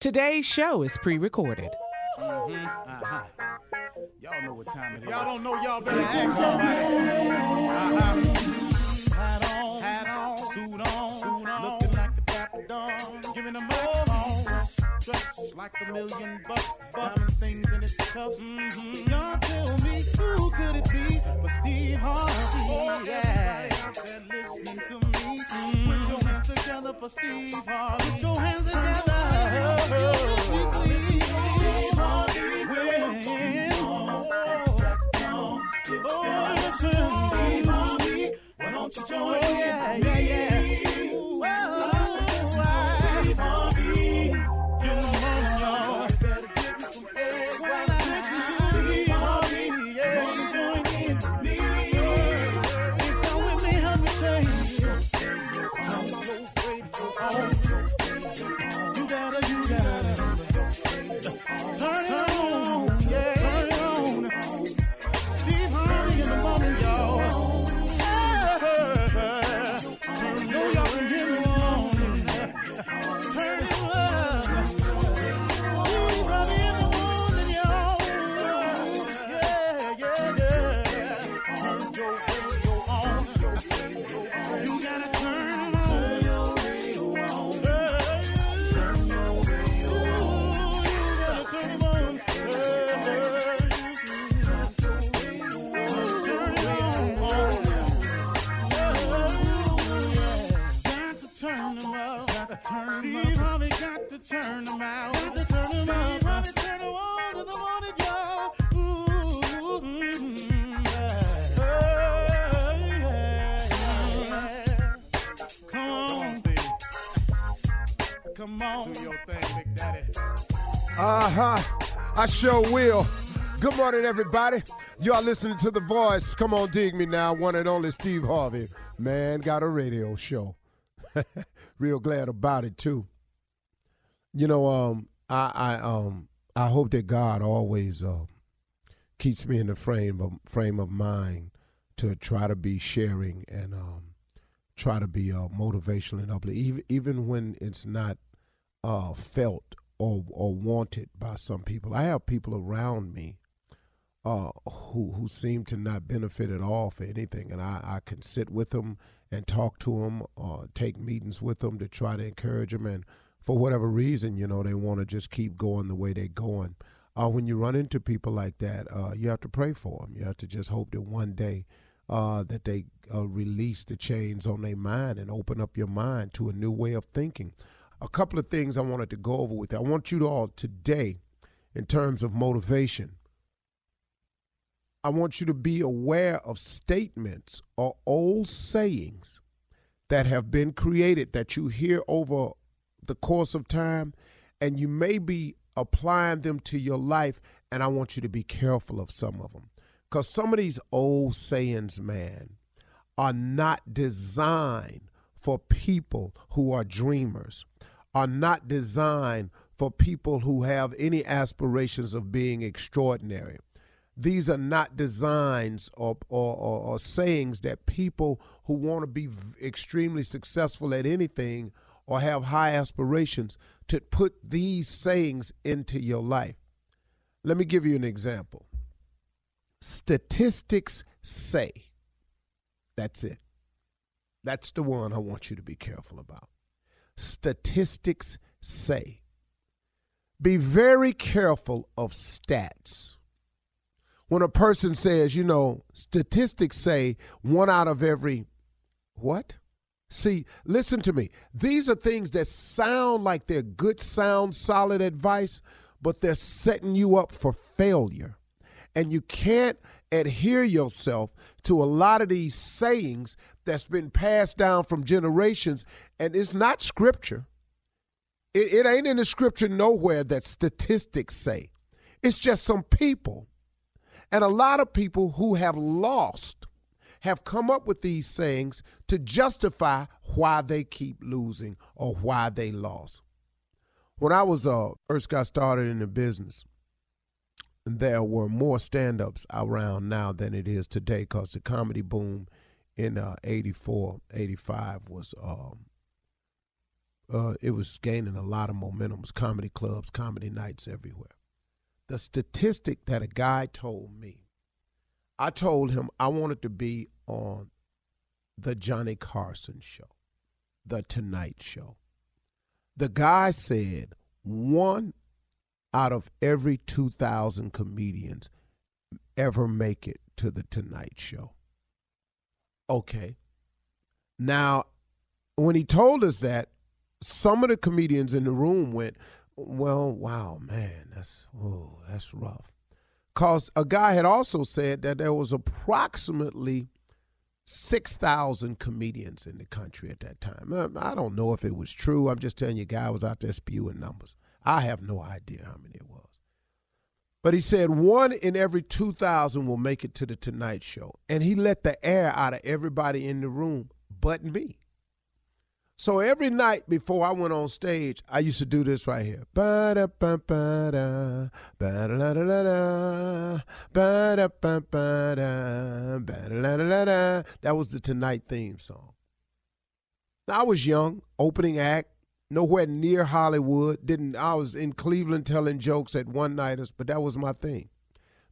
Today's show is pre-recorded. Uh-huh. Y'all know what time it is. Y'all don't know, y'all better ask somebody. Uh-huh. Hat on, hat on, suit on, suit on, looking like a dapper dog, giving them microphone. Dressed like a million bucks, bucks, things in its cups. Mm-hmm. Y'all tell me who could it be but Steve Harvey? Oh, yeah. Everybody out there listening to me, mm-hmm. put your hands together for Steve Harvey. Put your hands together. Don't you join in? Yeah, yeah, Come on. Do your thing, Big Daddy. Uh huh. I sure will. Good morning, everybody. Y'all listening to The Voice. Come on, dig me now. One and only Steve Harvey. Man, got a radio show. Real glad about it, too. You know, um, I, I, um, I hope that God always uh, keeps me in the frame of frame of mind to try to be sharing and um, try to be uh, motivational and uplifting, even even when it's not uh, felt or or wanted by some people. I have people around me uh, who who seem to not benefit at all for anything, and I, I can sit with them and talk to them, or take meetings with them to try to encourage them, and for whatever reason, you know, they want to just keep going the way they're going. Uh, when you run into people like that, uh, you have to pray for them. You have to just hope that one day uh, that they uh, release the chains on their mind and open up your mind to a new way of thinking. A couple of things I wanted to go over with you. I want you to all today, in terms of motivation, I want you to be aware of statements or old sayings that have been created that you hear over the course of time, and you may be applying them to your life. And I want you to be careful of some of them. Because some of these old sayings, man, are not designed for people who are dreamers, are not designed for people who have any aspirations of being extraordinary. These are not designs or, or, or, or sayings that people who want to be extremely successful at anything or have high aspirations to put these sayings into your life. Let me give you an example. Statistics say. That's it. That's the one I want you to be careful about. Statistics say. Be very careful of stats. When a person says, you know, statistics say one out of every what? See, listen to me. These are things that sound like they're good, sound, solid advice, but they're setting you up for failure. And you can't adhere yourself to a lot of these sayings that's been passed down from generations, and it's not scripture. It, it ain't in the scripture nowhere that statistics say. It's just some people. And a lot of people who have lost have come up with these sayings to justify why they keep losing or why they lost. When I was uh, first got started in the business, there were more stand-ups around now than it is today because the comedy boom in uh, 84, 85 was um, uh, it was gaining a lot of momentum. It was comedy clubs, comedy nights everywhere. The statistic that a guy told me I told him I wanted to be on the Johnny Carson show, the Tonight Show. The guy said one out of every 2,000 comedians ever make it to the Tonight Show. Okay. Now, when he told us that, some of the comedians in the room went, well, wow, man, that's oh, that's rough. Because a guy had also said that there was approximately 6,000 comedians in the country at that time. I don't know if it was true. I'm just telling you, guy was out there spewing numbers. I have no idea how many it was. But he said one in every 2,000 will make it to the Tonight Show. And he let the air out of everybody in the room but me. So every night before I went on stage, I used to do this right here. That was the Tonight theme song. I was young, opening act, nowhere near Hollywood. Didn't I was in Cleveland telling jokes at one nighters, but that was my thing.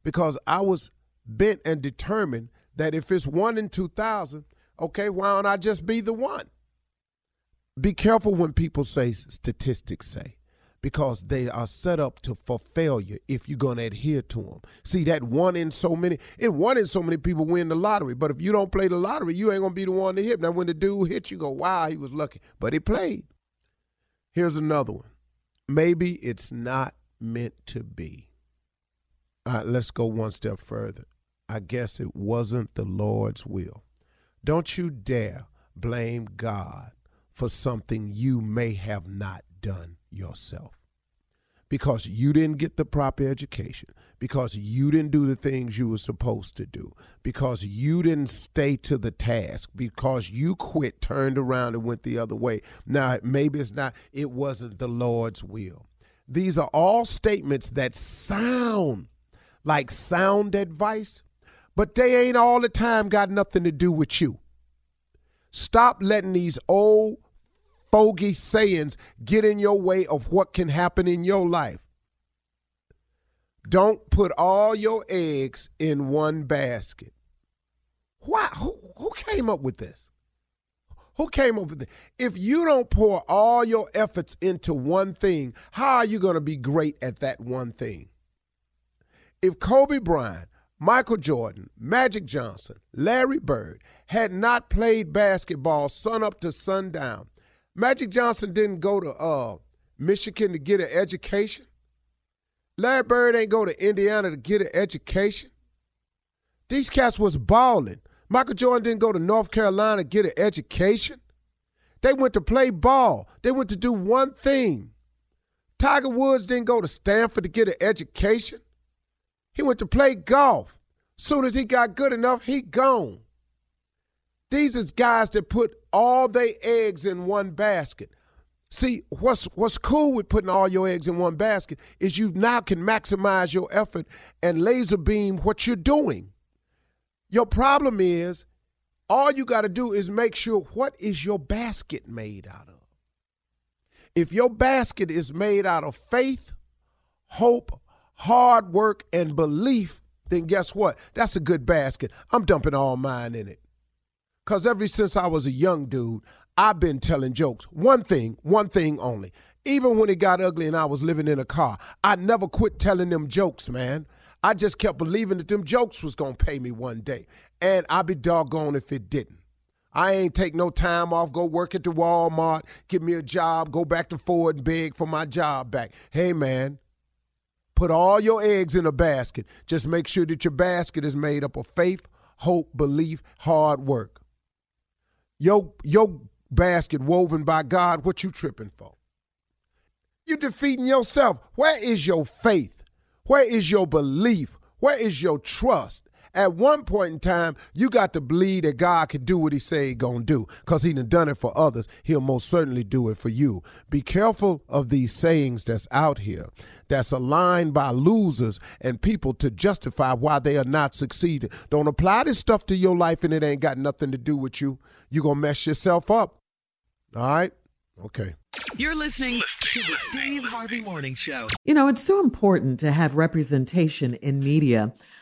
Because I was bent and determined that if it's one in two thousand, okay, why don't I just be the one? be careful when people say statistics say because they are set up to for failure if you're going to adhere to them. See that one in so many, it one in so many people win the lottery. But if you don't play the lottery, you ain't gonna be the one to hit. Now when the dude hit, you go, "Wow, he was lucky," but he played. Here's another one. Maybe it's not meant to be. Let's go one step further. I guess it wasn't the Lord's will. Don't you dare blame God for something you may have not done yourself. Because you didn't get the proper education, because you didn't do the things you were supposed to do, because you didn't stay to the task, because you quit, turned around, and went the other way. Now, maybe it's not, it wasn't the Lord's will. These are all statements that sound like sound advice, but they ain't all the time got nothing to do with you. Stop letting these old fogey sayings get in your way of what can happen in your life. Don't put all your eggs in one basket. Why? Who, who came up with this? Who came up with this? If you don't pour all your efforts into one thing, how are you going to be great at that one thing? If Kobe Bryant, Michael Jordan, Magic Johnson, Larry Bird had not played basketball sun up to sundown, Magic Johnson didn't go to uh, Michigan to get an education. Larry Bird ain't go to Indiana to get an education. These cats was balling. Michael Jordan didn't go to North Carolina to get an education. They went to play ball. They went to do one thing. Tiger Woods didn't go to Stanford to get an education. He went to play golf. Soon as he got good enough, he gone. These is guys that put all their eggs in one basket. See, what's what's cool with putting all your eggs in one basket is you now can maximize your effort and laser beam what you're doing. Your problem is all you got to do is make sure what is your basket made out of. If your basket is made out of faith, hope, hard work, and belief, then guess what? That's a good basket. I'm dumping all mine in it. Because ever since I was a young dude, I've been telling jokes. One thing, one thing only. Even when it got ugly and I was living in a car, I never quit telling them jokes, man. I just kept believing that them jokes was going to pay me one day. And I'd be doggone if it didn't. I ain't take no time off, go work at the Walmart, get me a job, go back to Ford and beg for my job back. Hey, man, put all your eggs in a basket. Just make sure that your basket is made up of faith, hope, belief, hard work. Your, your basket woven by God, what you tripping for? You defeating yourself. Where is your faith? Where is your belief? Where is your trust? At one point in time, you got to believe that God can do what he say he gonna do. Cause he done done it for others. He'll most certainly do it for you. Be careful of these sayings that's out here that's aligned by losers and people to justify why they are not succeeding. Don't apply this stuff to your life and it ain't got nothing to do with you. you gonna mess yourself up. All right? Okay. You're listening to the Steve Harvey Morning Show. You know, it's so important to have representation in media.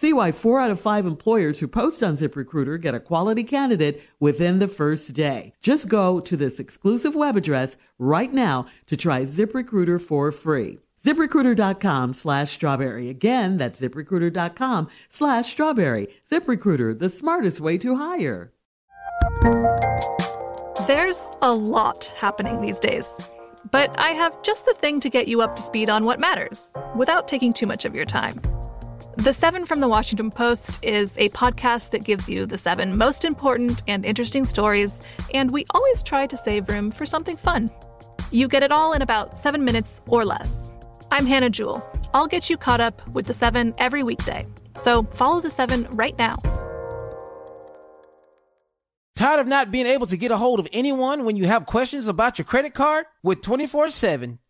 See why four out of five employers who post on ZipRecruiter get a quality candidate within the first day. Just go to this exclusive web address right now to try ZipRecruiter for free. ZipRecruiter.com slash strawberry. Again, that's ZipRecruiter.com slash strawberry. ZipRecruiter, the smartest way to hire. There's a lot happening these days. But I have just the thing to get you up to speed on what matters without taking too much of your time. The Seven from the Washington Post is a podcast that gives you the seven most important and interesting stories, and we always try to save room for something fun. You get it all in about seven minutes or less. I'm Hannah Jewell. I'll get you caught up with the seven every weekday. So follow the seven right now. Tired of not being able to get a hold of anyone when you have questions about your credit card? With 24 7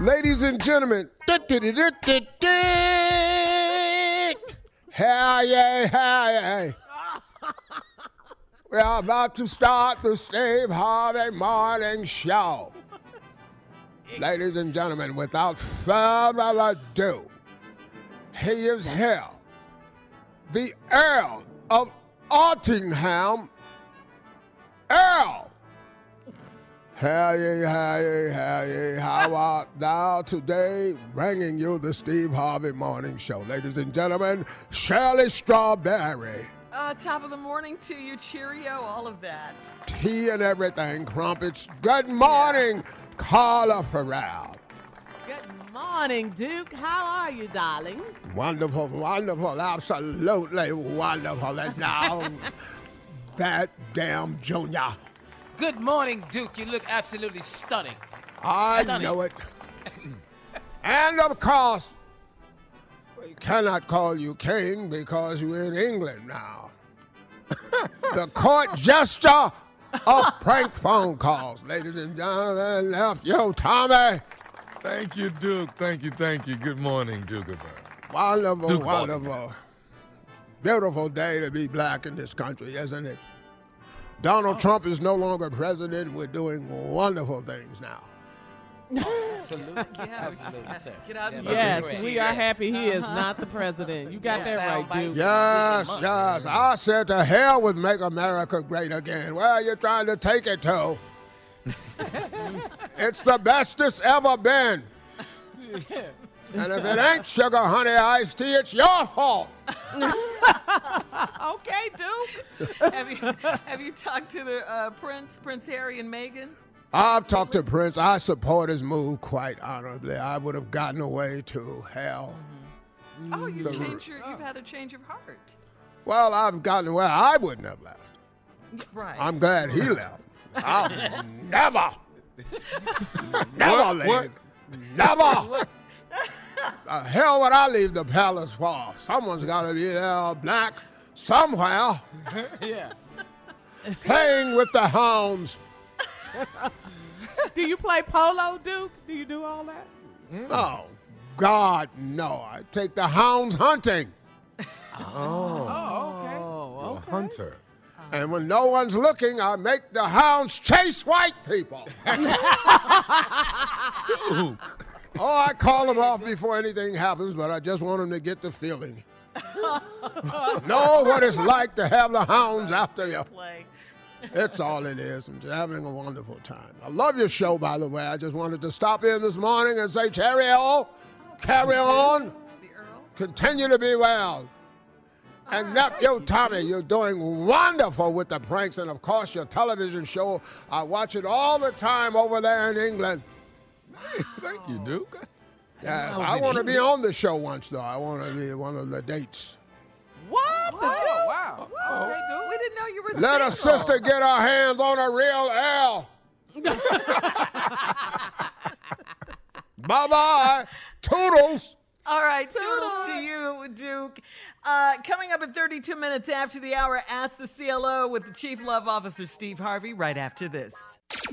Ladies and gentlemen, hell yeah, hell yeah. We're about to start the Steve Harvey Morning Show. Ladies and gentlemen, without further ado, he is here, the Earl of Ottingham, Earl. How ye, how ye, how ye, how art thou today? Bringing you the Steve Harvey Morning Show. Ladies and gentlemen, Shirley Strawberry. Uh, top of the morning to you, Cheerio, all of that. Tea and everything, crumpets. Good morning, Carla Ferrell. Good morning, Duke. How are you, darling? Wonderful, wonderful, absolutely wonderful. And now, that damn Junior. Good morning, Duke. You look absolutely stunning. I Stunning. know it. and of course, we cannot call you king because you're in England now. the court jester of prank phone calls. Ladies and gentlemen, nephew, Tommy. Thank you, Duke. Thank you, thank you. Good morning, Duke. Of Wonderful, Duke wonderful. Beautiful day to be black in this country, isn't it? Donald Trump is no longer president. We're doing wonderful things now. Absolutely. Absolutely, sir. Get out Yes, we are happy he is uh-huh. not the president. You got that right, dude. Yes, yes. I said to hell with Make America Great Again. Where are you trying to take it to? it's the best it's ever been. And if it ain't sugar honey iced tea, it's your fault. Okay, Duke. have, you, have you talked to the uh, Prince, Prince Harry and Meghan? I've talked to Prince. I support his move quite honorably. I would have gotten away to hell. Oh, you The- changed your, you've had a change of heart. Well, I've gotten away. I wouldn't have left. Right. I'm glad he left. I'll never, never What- leave. what? Never. the hell would I leave the palace for? Someone's got to be there, black, somewhere, yeah. playing with the hounds. Do you play polo, Duke? Do you do all that? Oh, God, no. I take the hounds hunting. Oh, oh okay. Oh, a oh. hunter. And when no one's looking, I make the hounds chase white people. Oh, I call them off before anything happens, but I just want them to get the feeling. know what it's like to have the hounds after you. It's all it is. I'm just having a wonderful time. I love your show, by the way. I just wanted to stop in this morning and say, cheerio, carry on, continue to be well. And nephew Tommy, you're doing wonderful with the pranks, and of course your television show. I watch it all the time over there in England. Thank you, Duke. Yes, I want to be on the show once, though. I want to be one of the dates. What? The Oh, wow. Okay, dude. We didn't know you were Let a single. sister get her hands on a real L. bye bye. Toodles. All right, toodles to you, Duke. Uh, coming up in 32 minutes after the hour, Ask the CLO with the Chief Love Officer, Steve Harvey, right after this.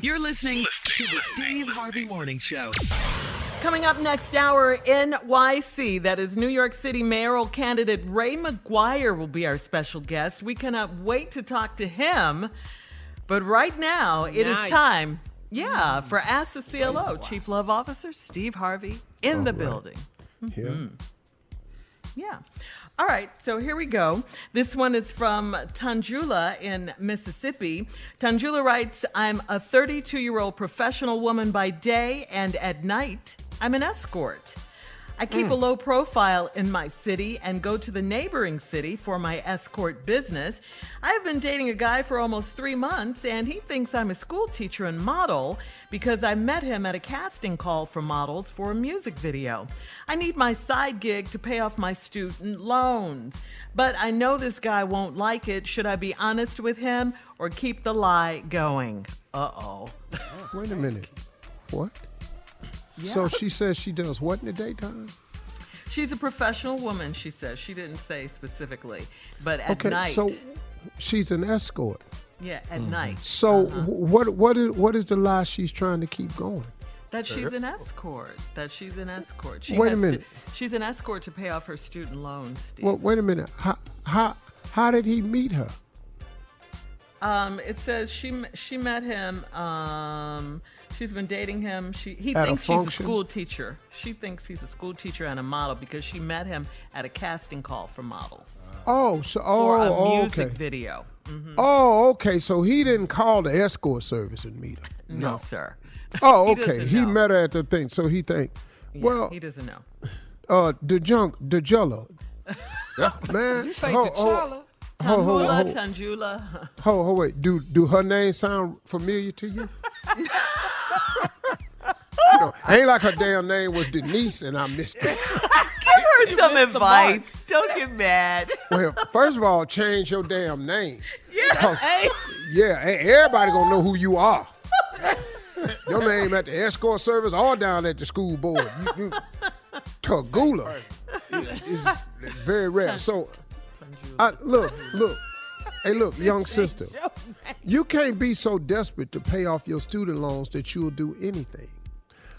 You're listening to the Steve Harvey Morning Show. Coming up next hour, NYC, that is New York City mayoral candidate Ray McGuire will be our special guest. We cannot wait to talk to him. But right now, it is Nice. time, yeah, mm. for Ask the CLO, Chief Love Officer Steve Harvey in the building. Mm-hmm. Yeah. Yeah. All right, so here we go. This one is from Tanjula in Mississippi. Tanjula writes I'm a 32 year old professional woman by day, and at night, I'm an escort. I keep a hmm. low profile in my city and go to the neighboring city for my escort business. I have been dating a guy for almost three months, and he thinks I'm a school teacher and model because I met him at a casting call for models for a music video. I need my side gig to pay off my student loans. But I know this guy won't like it. Should I be honest with him or keep the lie going? Uh oh. Wait a minute. What? So she says she does what in the daytime? She's a professional woman, she says. She didn't say specifically. But at okay, night. so she's an escort. Yeah, at night. So Uh-huh. what what is what is the lie she's trying to keep going? That she's an escort. That she's an escort. She Wait a minute. To, she's an escort to pay off her student loans. Steve. Well, wait a minute. How how how did he meet her? Um, it says she she met him. Um, she's been dating him. She he At a thinks she's a school teacher. She thinks he's a school teacher and a model because she met him at a casting call for models Oh, so for a oh music okay. video. Mhm. Oh, okay. So he didn't call the escort service and meet her. No, sir. Oh, okay. doesn't He met her at the thing, so he think, Yeah, well, he doesn't know. uh, the junk, the jello, man. Did you say hold, T'Challa? Hold, hold, Tanjula, hold, Tanjula. hold, hold, wait. Do do her name sound familiar to you? you know, ain't like her damn name was Denise, and I missed it. Give her some advice. Don't get mad. Well, first of all, change your damn name. Yeah. Hey. Yeah, everybody gonna know who you are. Your name at the escort service or down at the school board. You, you, Tagula is very rare. So, I, look, look, hey, look, young sister, you can't be so desperate to pay off your student loans that you'll do anything.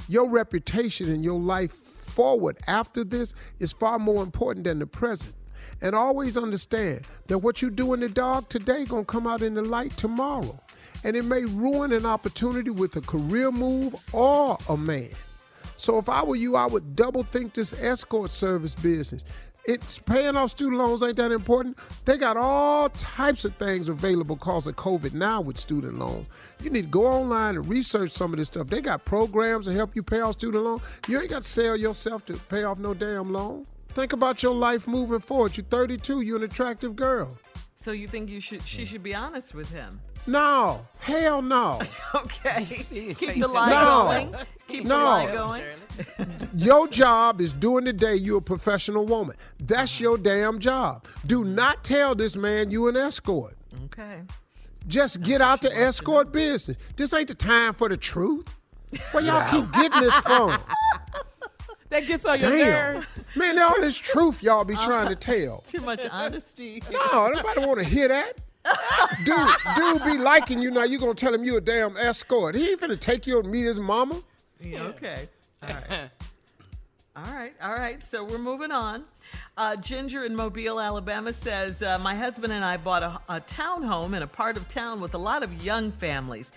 Your reputation and your life forward after this is far more important than the present. And always understand that what you do in the dark today gonna come out in the light tomorrow. And it may ruin an opportunity with a career move or a man. So if I were you, I would double think this escort service business. It's paying off student loans ain't that important. They got all types of things available because of COVID now with student loans. You need to go online and research some of this stuff. They got programs to help you pay off student loans. You ain't got to sell yourself to pay off no damn loan. Think about your life moving forward. You're 32. You're an attractive girl. So you think you should? She should be honest with him. No, hell no. Okay. Keep the to lie No. going. Keep the No. lie going. Your job is during the day you're a professional woman. That's your damn job. Do not tell this man you an escort. Okay. Just get out the escort business. This ain't the time for the truth. Where y'all keep getting this from? That gets on your Damn. nerves. Man, all this truth y'all be trying to tell. Too much honesty. No, nobody want to hear that. Dude, dude be liking you now. You gonna tell him you a damn escort? He ain't finna take you and meet his mama. Yeah, okay. All right. all right. All right. So we're moving on. Uh, Ginger in Mobile, Alabama says, uh, My husband and I bought a, a townhome in a part of town with a lot of young families.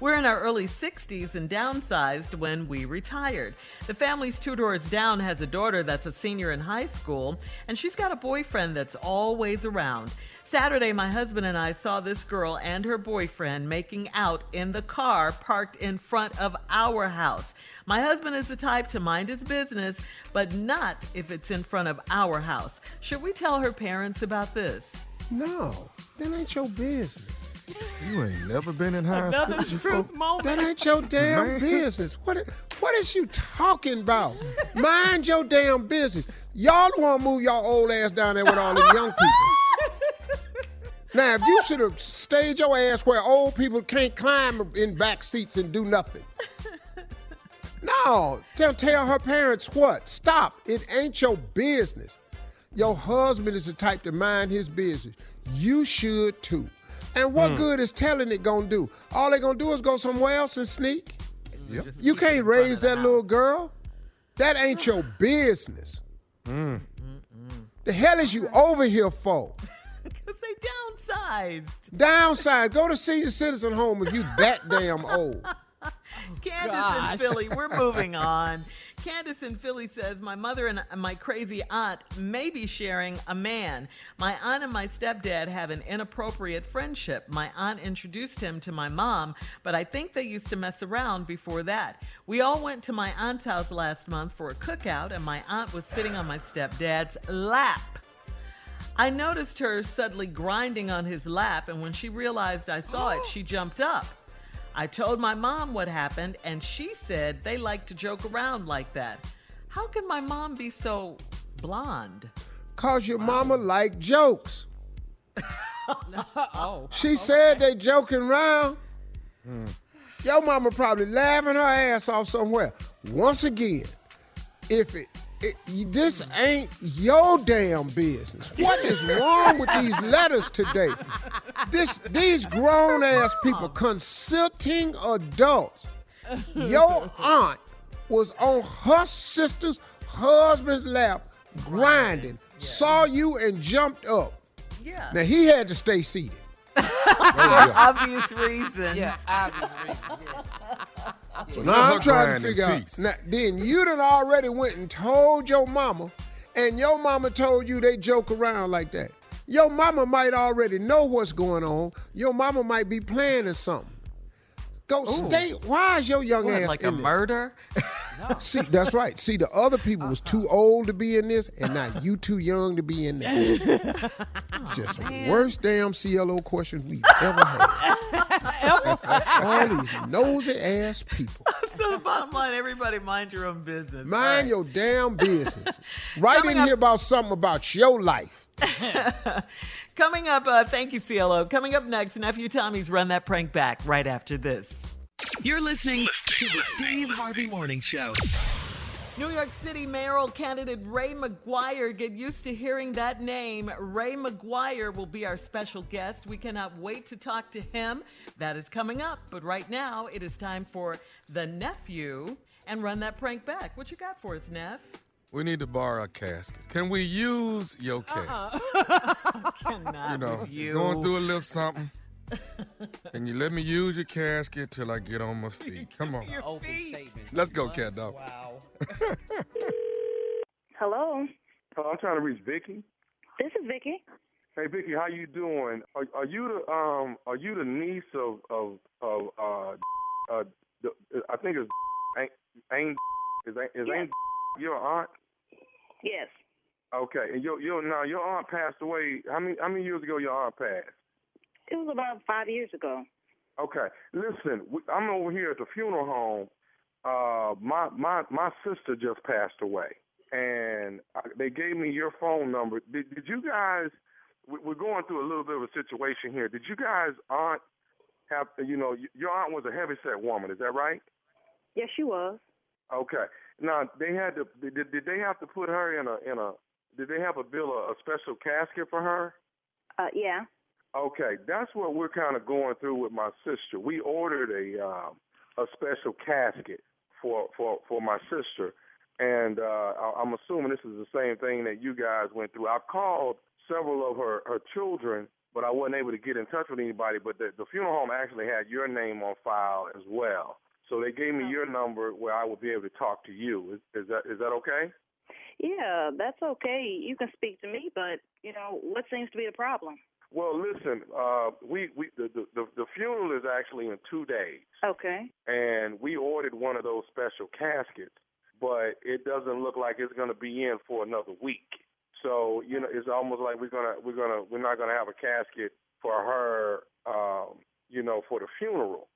We're in our early 60s and downsized when we retired. The family's two doors down has a daughter that's a senior in high school, and she's got a boyfriend that's always around. Saturday, my husband and I saw this girl and her boyfriend making out in the car parked in front of our house. My husband is the type to mind his business, but not if it's in front of our house. Should we tell her parents about this? No, that ain't your business. You ain't never been in high school Another before. truth moment. That ain't your damn Man. business. What? What is you talking about? Mind your damn business. Y'all want to move y'all old ass down there with all the young people. Now, if you should have stayed your ass where old people can't climb in back seats and do nothing. No, tell, tell her parents what? Stop. It ain't your business. Your husband is the type to mind his business. You should too. And what good is telling it gonna do? All they gonna do is go somewhere else and sneak. Yep. You keep it in can't raise that little girl. That ain't your business. Mm. The hell is you over here for? Because they downsized. Downside, go to senior citizen home if you that damn old. Candace in Gosh. Philly, we're moving on. Candace in Philly says, My mother and uh, my crazy aunt may be sharing a man. My aunt and my stepdad have an inappropriate friendship. My aunt introduced him to my mom, but I think they used to mess around before that. We all went to my aunt's house last month for a cookout, and my aunt was sitting on my stepdad's lap. I noticed her suddenly grinding on his lap, and when she realized I saw it, she jumped up. I told my mom what happened, and she said they like to joke around like that. How can my mom be so blonde? Cause your mama like jokes. Oh. She said they joking around. Hmm. Your mama probably laughing her ass off somewhere. Once again, if it, it this ain't your damn business. What is wrong with these letters today? This these grown ass people consulting adults. Your aunt was on her sister's husband's lap grinding, saw you and jumped up. Yeah. Now he had to stay seated. For obvious reasons. Yeah, obviously. Yeah. So now I'm trying to figure out. Now, then you done already went and told your mama, and your mama told you they joke around like that. Your mama might already know what's going on. Your mama might be planning something. Go stay. Why is your young What, ass like in a this? murder? See, that's right. See, the other people was too old to be in this, and now you too young to be in this. Just the worst damn CLO question we've ever had. All these nosy ass people. so the bottom line, everybody mind your own business. Mind All right. your damn business. Write Coming in up- here about something about your life. Coming up, uh, thank you, CLO. Coming up next, Nephew Tommy's Run That Prank Back right after this. You're listening to the Steve Harvey Morning Show. New York City mayoral candidate Ray McGuire. Get used to hearing that name. Ray McGuire will be our special guest. We cannot wait to talk to him. That is coming up. But right now, it is time for the nephew and run that prank back. What you got for us, Neff? We need to borrow a casket. Can we use your Uh-uh. casket? Cannot You know, with you. going through a little something. Can you let me use your casket till I get on my feet? Come on. Your Open feet. statement. Let's go, cat dog. Wow. Hello, Hello, I'm trying to reach Vicky. this is Vicky. Hey Vicky, how you doing? Are, are you the um are you the niece of of of uh uh the, I think it's ain't ain't is ain't is Yes. ain't your aunt? Yes, Okay, and your your now your aunt passed away. How many how many years ago your aunt passed? it was about five years ago. Okay, listen, I'm over here at the funeral home. Uh, my my my sister just passed away, and I, they gave me your phone number. Did did you guys we- we're going through a little bit of a situation here. Did you guys aunt have you know your aunt was a heavyset woman? Is that right? Yes, she was. Okay. Now they had to. Did, did they have to put her in a in a? Did they have to build a, a special casket for her? Uh, yeah. Okay, that's what we're kind of going through with my sister. We ordered a uh, a special casket for for for my sister, and uh, I- I'm assuming this is the same thing that you guys went through. I've called several of her her children, but I wasn't able to get in touch with anybody. But the, the funeral home actually had your name on file as well, so they gave me your number where I would be able to talk to you. Is, is that is that okay? Yeah, that's okay. You can speak to me, but you know what seems to be the problem? Well, listen, uh, we we the, the the the funeral is actually in two days. Okay. and we ordered one of those special caskets, but it doesn't look like it's going to be in for another week. So you know, it's almost like we're gonna we're gonna we're not gonna have a casket for her, um, you know, for the funeral.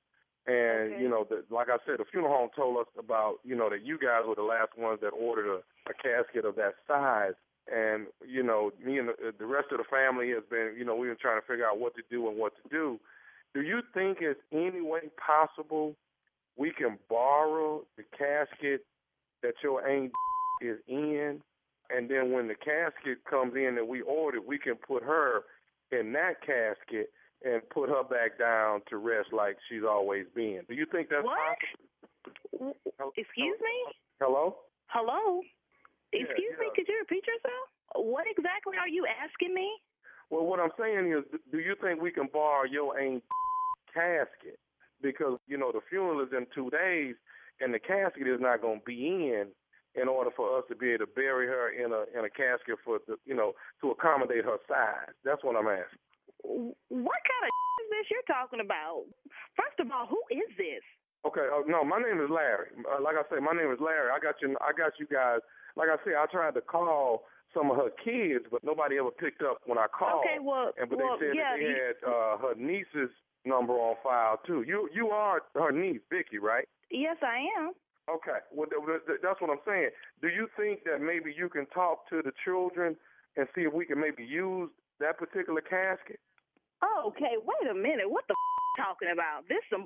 And you know, the, like I said, the funeral home told us about you know that you guys were the last ones that ordered a, a casket of that size. And you know, me and the, the rest of the family has been, you know, we've been trying to figure out what to do and what to do. Do you think it's any way possible we can borrow the casket that your aunt is in, and then when the casket comes in that we ordered, we can put her in that casket and put her back down to rest like she's always been. Do you think that's What? possible? Excuse me? Hello? Hello? Yeah, Excuse me, could you repeat yourself? What exactly are you asking me? Well, what I'm saying is, do you think we can borrow your aunt casket? Because you know the funeral is in two days, and the casket is not going to be in. In order for us to be able to bury her in a in a casket for the you know to accommodate her size, that's what I'm asking. What kind of is this you're talking about? First of all, who is this? Okay, uh, no, my name is Larry. Uh, like I say, my name is Larry. I got you. I got you guys. Like I said, I tried to call some of her kids, but nobody ever picked up when I called. Okay, well, and but well, they said yeah, that they had uh, her niece's number on file too. You you are her niece, Vicky, right? Yes, I am. Okay, well th- th- that's what I'm saying. Do you think that maybe you can talk to the children and see if we can maybe use that particular casket? Okay, wait a minute. What the f- talking about? This some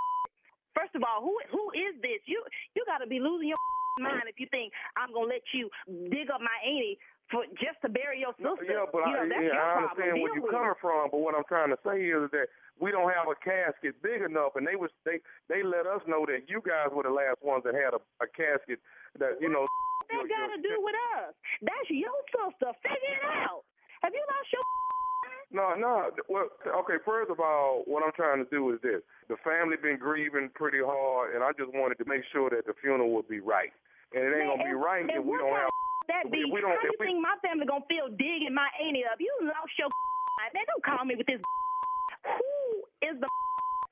First of all, who who is this? You you got to be losing your mind if you think I'm gonna let you dig up my auntie for just to bury your sister. Yeah, but you know, I, yeah, I problem. understand where you're coming from, but what I'm trying to say is that we don't have a casket big enough, and they was they they let us know that you guys were the last ones that had a, a casket that you know. That got to do with us. That's your sister. Figure it out. Have you lost your? No, no. Well, okay. First of all, what I'm trying to do is this: the family been grieving pretty hard, and I just wanted to make sure that the funeral would be right. And it ain't gonna be right if we don't have. that if be? we don't- How if you we- think my family gonna feel digging my auntie up? You lost your mind. Man, don't call me with this. Who is the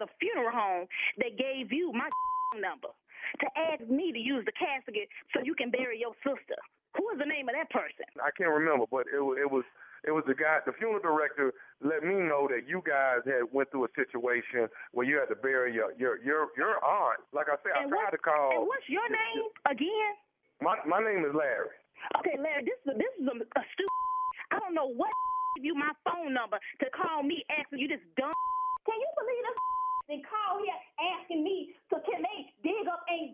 the funeral home that gave you my number to ask me to use the casket so you can bury your sister? Who is the name of that person? I can't remember, but it it was it was the guy, the funeral director, let me know that you guys had went through a situation where you had to bury your your your your aunt. Like I said, I tried to call. And what's your name again? My my name is Larry. Okay, Larry, this is this is a, a stupid. I don't know what give you my phone number to call me asking you this dumb. Can you believe this? And call here asking me so can they dig up a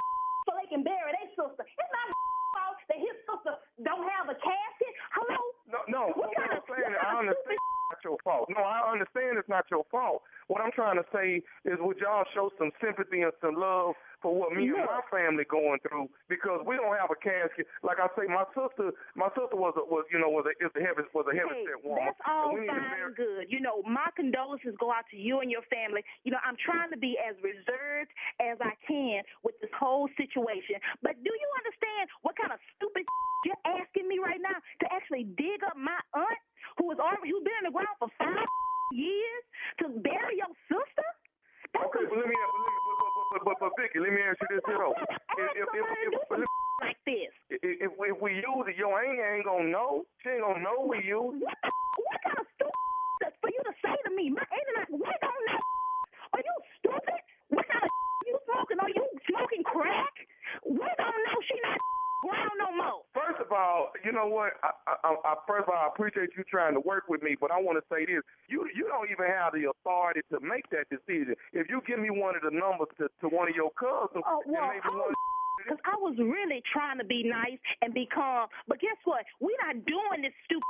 so they can bury their sister? It's not fault that his sister don't have a casket. Hello? No, no. What What, kind I'm of- saying, I understand it's not your fault. No, I understand it's not your fault. What I'm trying to say is, would y'all show some sympathy and some love for what me and my family going through? Because we don't have a casket. Like I say, my sister, my sister was a, was you know was a is a heavy was a heavy Hey, set woman. that's all and we need to fine and good. You know, my condolences go out to you and your family. You know, I'm trying to be as reserved as I can with this whole situation. But do you understand what kind of stupid you're asking me right now to actually dig up my aunt who was already who's been in the ground for five years to bury your sister? Okay, but let me, but, but, but, but, but, Vicky, let me ask you this here though. If, if, if, if, but let- like this. if, if, if we use it, your aunt ain't gonna know. She ain't gonna know we use it. What, the, what kind of stupid for you to say to me? My aunt and I, we don't know. Are you stupid? What kind of you smoking? Are you smoking crack? We don't know. She not ground no more. First, of all, you know what? I, I, I, first of all, I appreciate you trying to work with me, but I want to say this: you you don't even have the authority to make that decision. If you give me one of the numbers to, to one of your cousins, oh, well, maybe one. Because I was really trying to be nice and be calm, but guess what? We're not doing this stupid.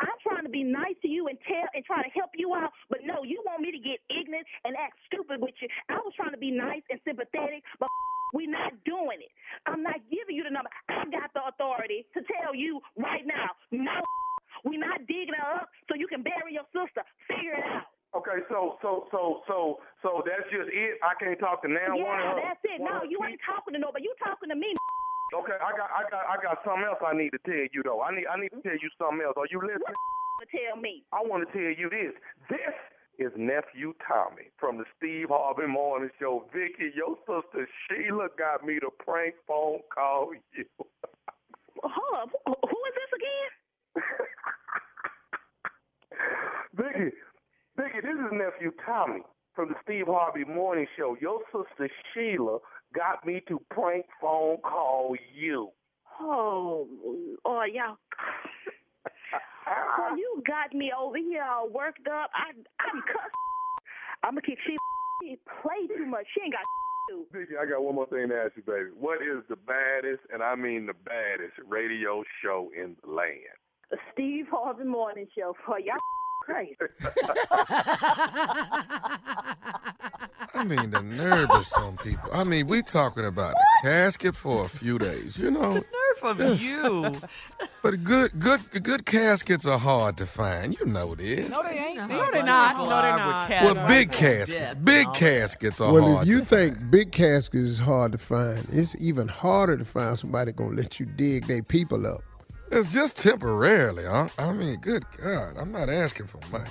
I'm trying to be nice to you and tell and try to help you out, but no, you want me to get ignorant and act stupid with you. I was trying to be nice and sympathetic, but we're not doing it. I'm not giving you the number. I got the authority to tell you right now, no, we're not digging her up so you can bury your sister. Figure it out. Okay, so so so so so that's just it. I can't talk to now yeah, one that's it. one No, you ain't talking to nobody. You talking to me. Okay, I got I got I got something else I need to tell you though. I need I need to tell you something else. Are you listening? To tell me. I want to tell you this. This is nephew Tommy from the Steve Harvey Morning Show. Vicky, your sister Sheila got me to prank phone call you. Hold up. Who who is this again? Vicky, Vicky, this is nephew Tommy from the Steve Harvey Morning Show. Your sister Sheila got me to prank phone call you. Oh, oh, y'all. well, you got me over here all worked up. I, I'm cussed. I'm gonna keep she. She play too much. She ain't got to. Vicky, I got one more thing to ask you, baby. What is the baddest, and I mean the baddest, radio show in the land? The Steve Harvey Morning Show for y'all crazy. I mean, the nerve of some people. I mean, we talking about a casket for a few days, you know. nerve of Yes. you. But good, good, good caskets are hard to find. You know this. No, they ain't. know No, they're not. No, they're not. with Well, big caskets, big caskets are well, hard. Well, if you to think big caskets is hard to find, it's even harder to find somebody gonna let you dig their people up. It's just temporarily. Huh? I mean, good God, I'm not asking for money.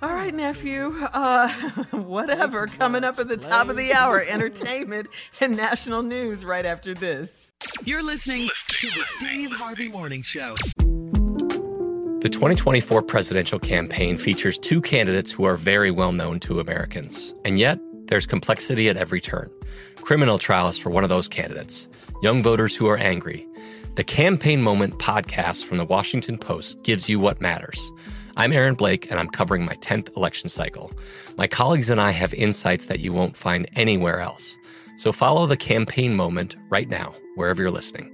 All right, nephew. Uh, whatever. Coming up at the top of the hour, entertainment and national news right after this. You're listening to the Steve Harvey Morning Show. The 2024 presidential campaign features two candidates who are very well known to Americans. And yet, there's complexity at every turn. Criminal trials for one of those candidates, young voters who are angry. The Campaign Moment podcast from the Washington Post gives you what matters. I'm Aaron Blake, and I'm covering my 10th election cycle. My colleagues and I have insights that you won't find anywhere else. So follow the Campaign Moment right now, wherever you're listening.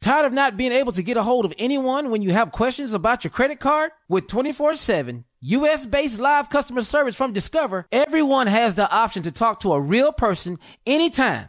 Tired of not being able to get a hold of anyone when you have questions about your credit card? With 24 7 US based live customer service from Discover, everyone has the option to talk to a real person anytime,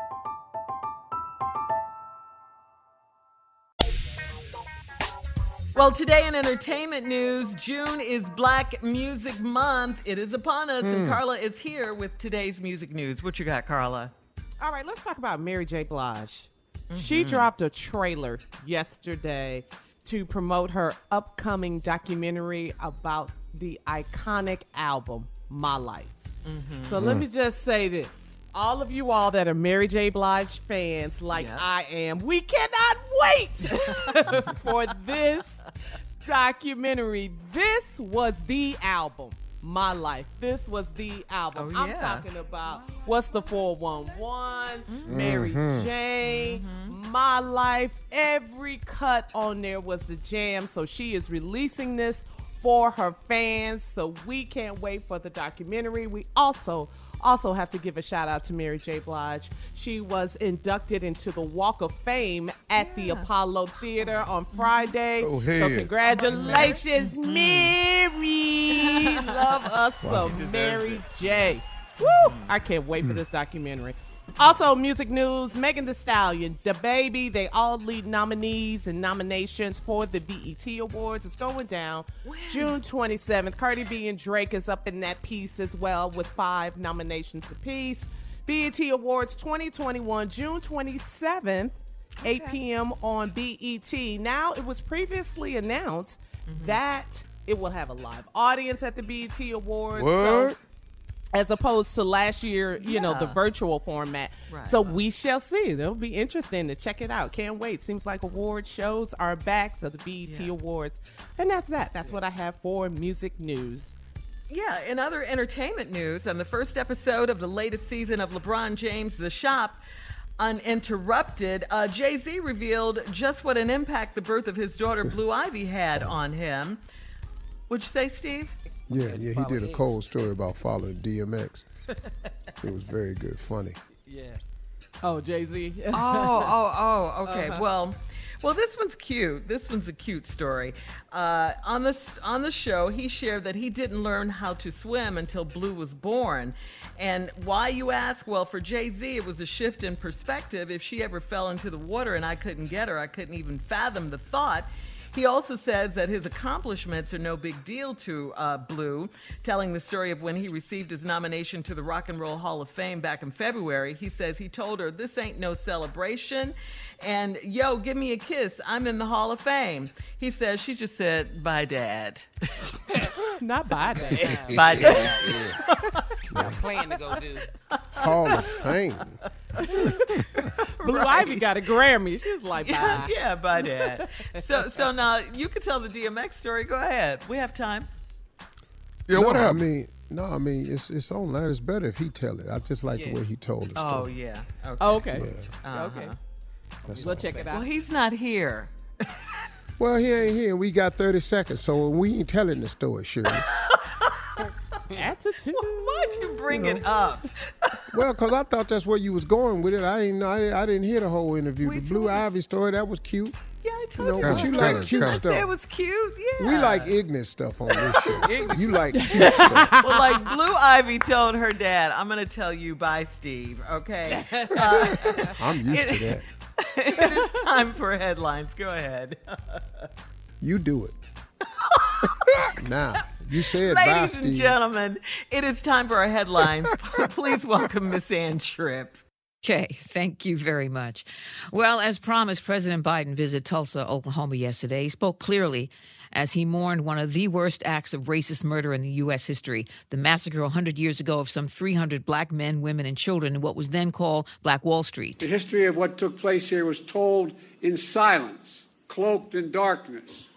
Well, today in entertainment news, June is Black Music Month. It is upon us, and Hmm. Carla is here with today's music news. What you got, Carla? All right, let's talk about Mary J. Blige. She Mhm. dropped a trailer yesterday to promote her upcoming documentary about the iconic album, My Life. Mm-hmm. So let me just say this. All of you all that are Mary J. Blige fans, like I am, we cannot wait for this documentary. This was the album, My Life. This was the album. Oh, I'm talking about what's the 411, Mary Mhm. My Life. Every cut on there was the jam. So she is releasing this for her fans. So we can't wait for the documentary. We also also have to give a shout out to Mary J. Blige. She was inducted into the Walk of Fame at the Apollo Theater on Friday. Go so ahead. congratulations, Mary. Love us some Mary J. Woo! I can't wait for this documentary. Also, music news Megan Thee Stallion, DaBaby, they all lead nominees and nominations for the BET Awards. It's going down June 27th. Cardi B and Drake is up in that piece as well with five nominations apiece. BET Awards 2021, June 27th, 8 p.m. on BET. Now, it was previously announced mm-hmm. that it will have a live audience at the BET Awards. So- What? As opposed to last year, you know, the virtual format. Right. So we shall see. It'll be interesting to check it out. Can't wait. Seems like award shows are back, so the BET Awards. And that's that. That's what I have for music news. Yeah, in other entertainment news, on the first episode of the latest season of LeBron James' The Shop, Uninterrupted, uh, Jay Z revealed just what an impact the birth of his daughter Blue Ivy had on him. Would you say, Steve? Yeah, yeah, he did a cold story about following DMX. it was very good, funny. Yeah. Oh, Jay Z. oh, oh, oh. Okay. Uh-huh. Well, well, this one's cute. This one's a cute story. Uh, on the on the show, he shared that he didn't learn how to swim until Blue was born. And why you ask? Well, for Jay Z, it was a shift in perspective. If she ever fell into the water and I couldn't get her, I couldn't even fathom the thought. He also says that his accomplishments are no big deal to uh, Blue, telling the story of when he received his nomination to the Rock and Roll Hall of Fame back in February. He says he told her, This ain't no celebration. And yo, give me a kiss. I'm in the Hall of Fame. He says, She just said, Bye, Dad. Not bye, Dad. Bye, Dad. I'm playing to go do. Hall of Fame. Blue Ivy got a Grammy. She's like, bye. Yeah, yeah, bye, Dad. So, so now you can tell the DMX story. Go ahead. We have time. Yeah, no, what I happened? mean, no, I mean it's it's online. It's better if he tell it. I just like the way he told the oh, story. Oh, yeah. Okay. Oh, okay. Yeah. Okay. Uh-huh. That's We'll check it out. Well, he's not here. Well, he ain't here. We got 30 seconds, so we ain't telling the story, Shirley. Attitude. Why'd you bring it up? well, because I thought that's where you was going with it. I ain't know. I, I didn't hear the whole interview. the Blue Ivy story, that was cute. Yeah, I You told know, you. but you like kinda, cute kinda. stuff. It was cute. Yeah. We like ignorant stuff on this show. you like cute stuff. well, like Blue Ivy told her dad, "I'm going to tell you bye, Steve." Okay. Uh, I'm used to that. it is time for headlines. Go ahead. You do it. now, you said bye, Ladies and Steve. gentlemen, it is time for our headlines. Please welcome Miss Ann Tripp. Okay, thank you very much. Well, as promised, President Biden visited Tulsa, Oklahoma yesterday. He spoke clearly as he mourned one of the worst acts of racist murder in the U.S. history the massacre 100 years ago of some 300 black men, women, and children in what was then called Black Wall Street. The history of what took place here was told in silence, cloaked in darkness.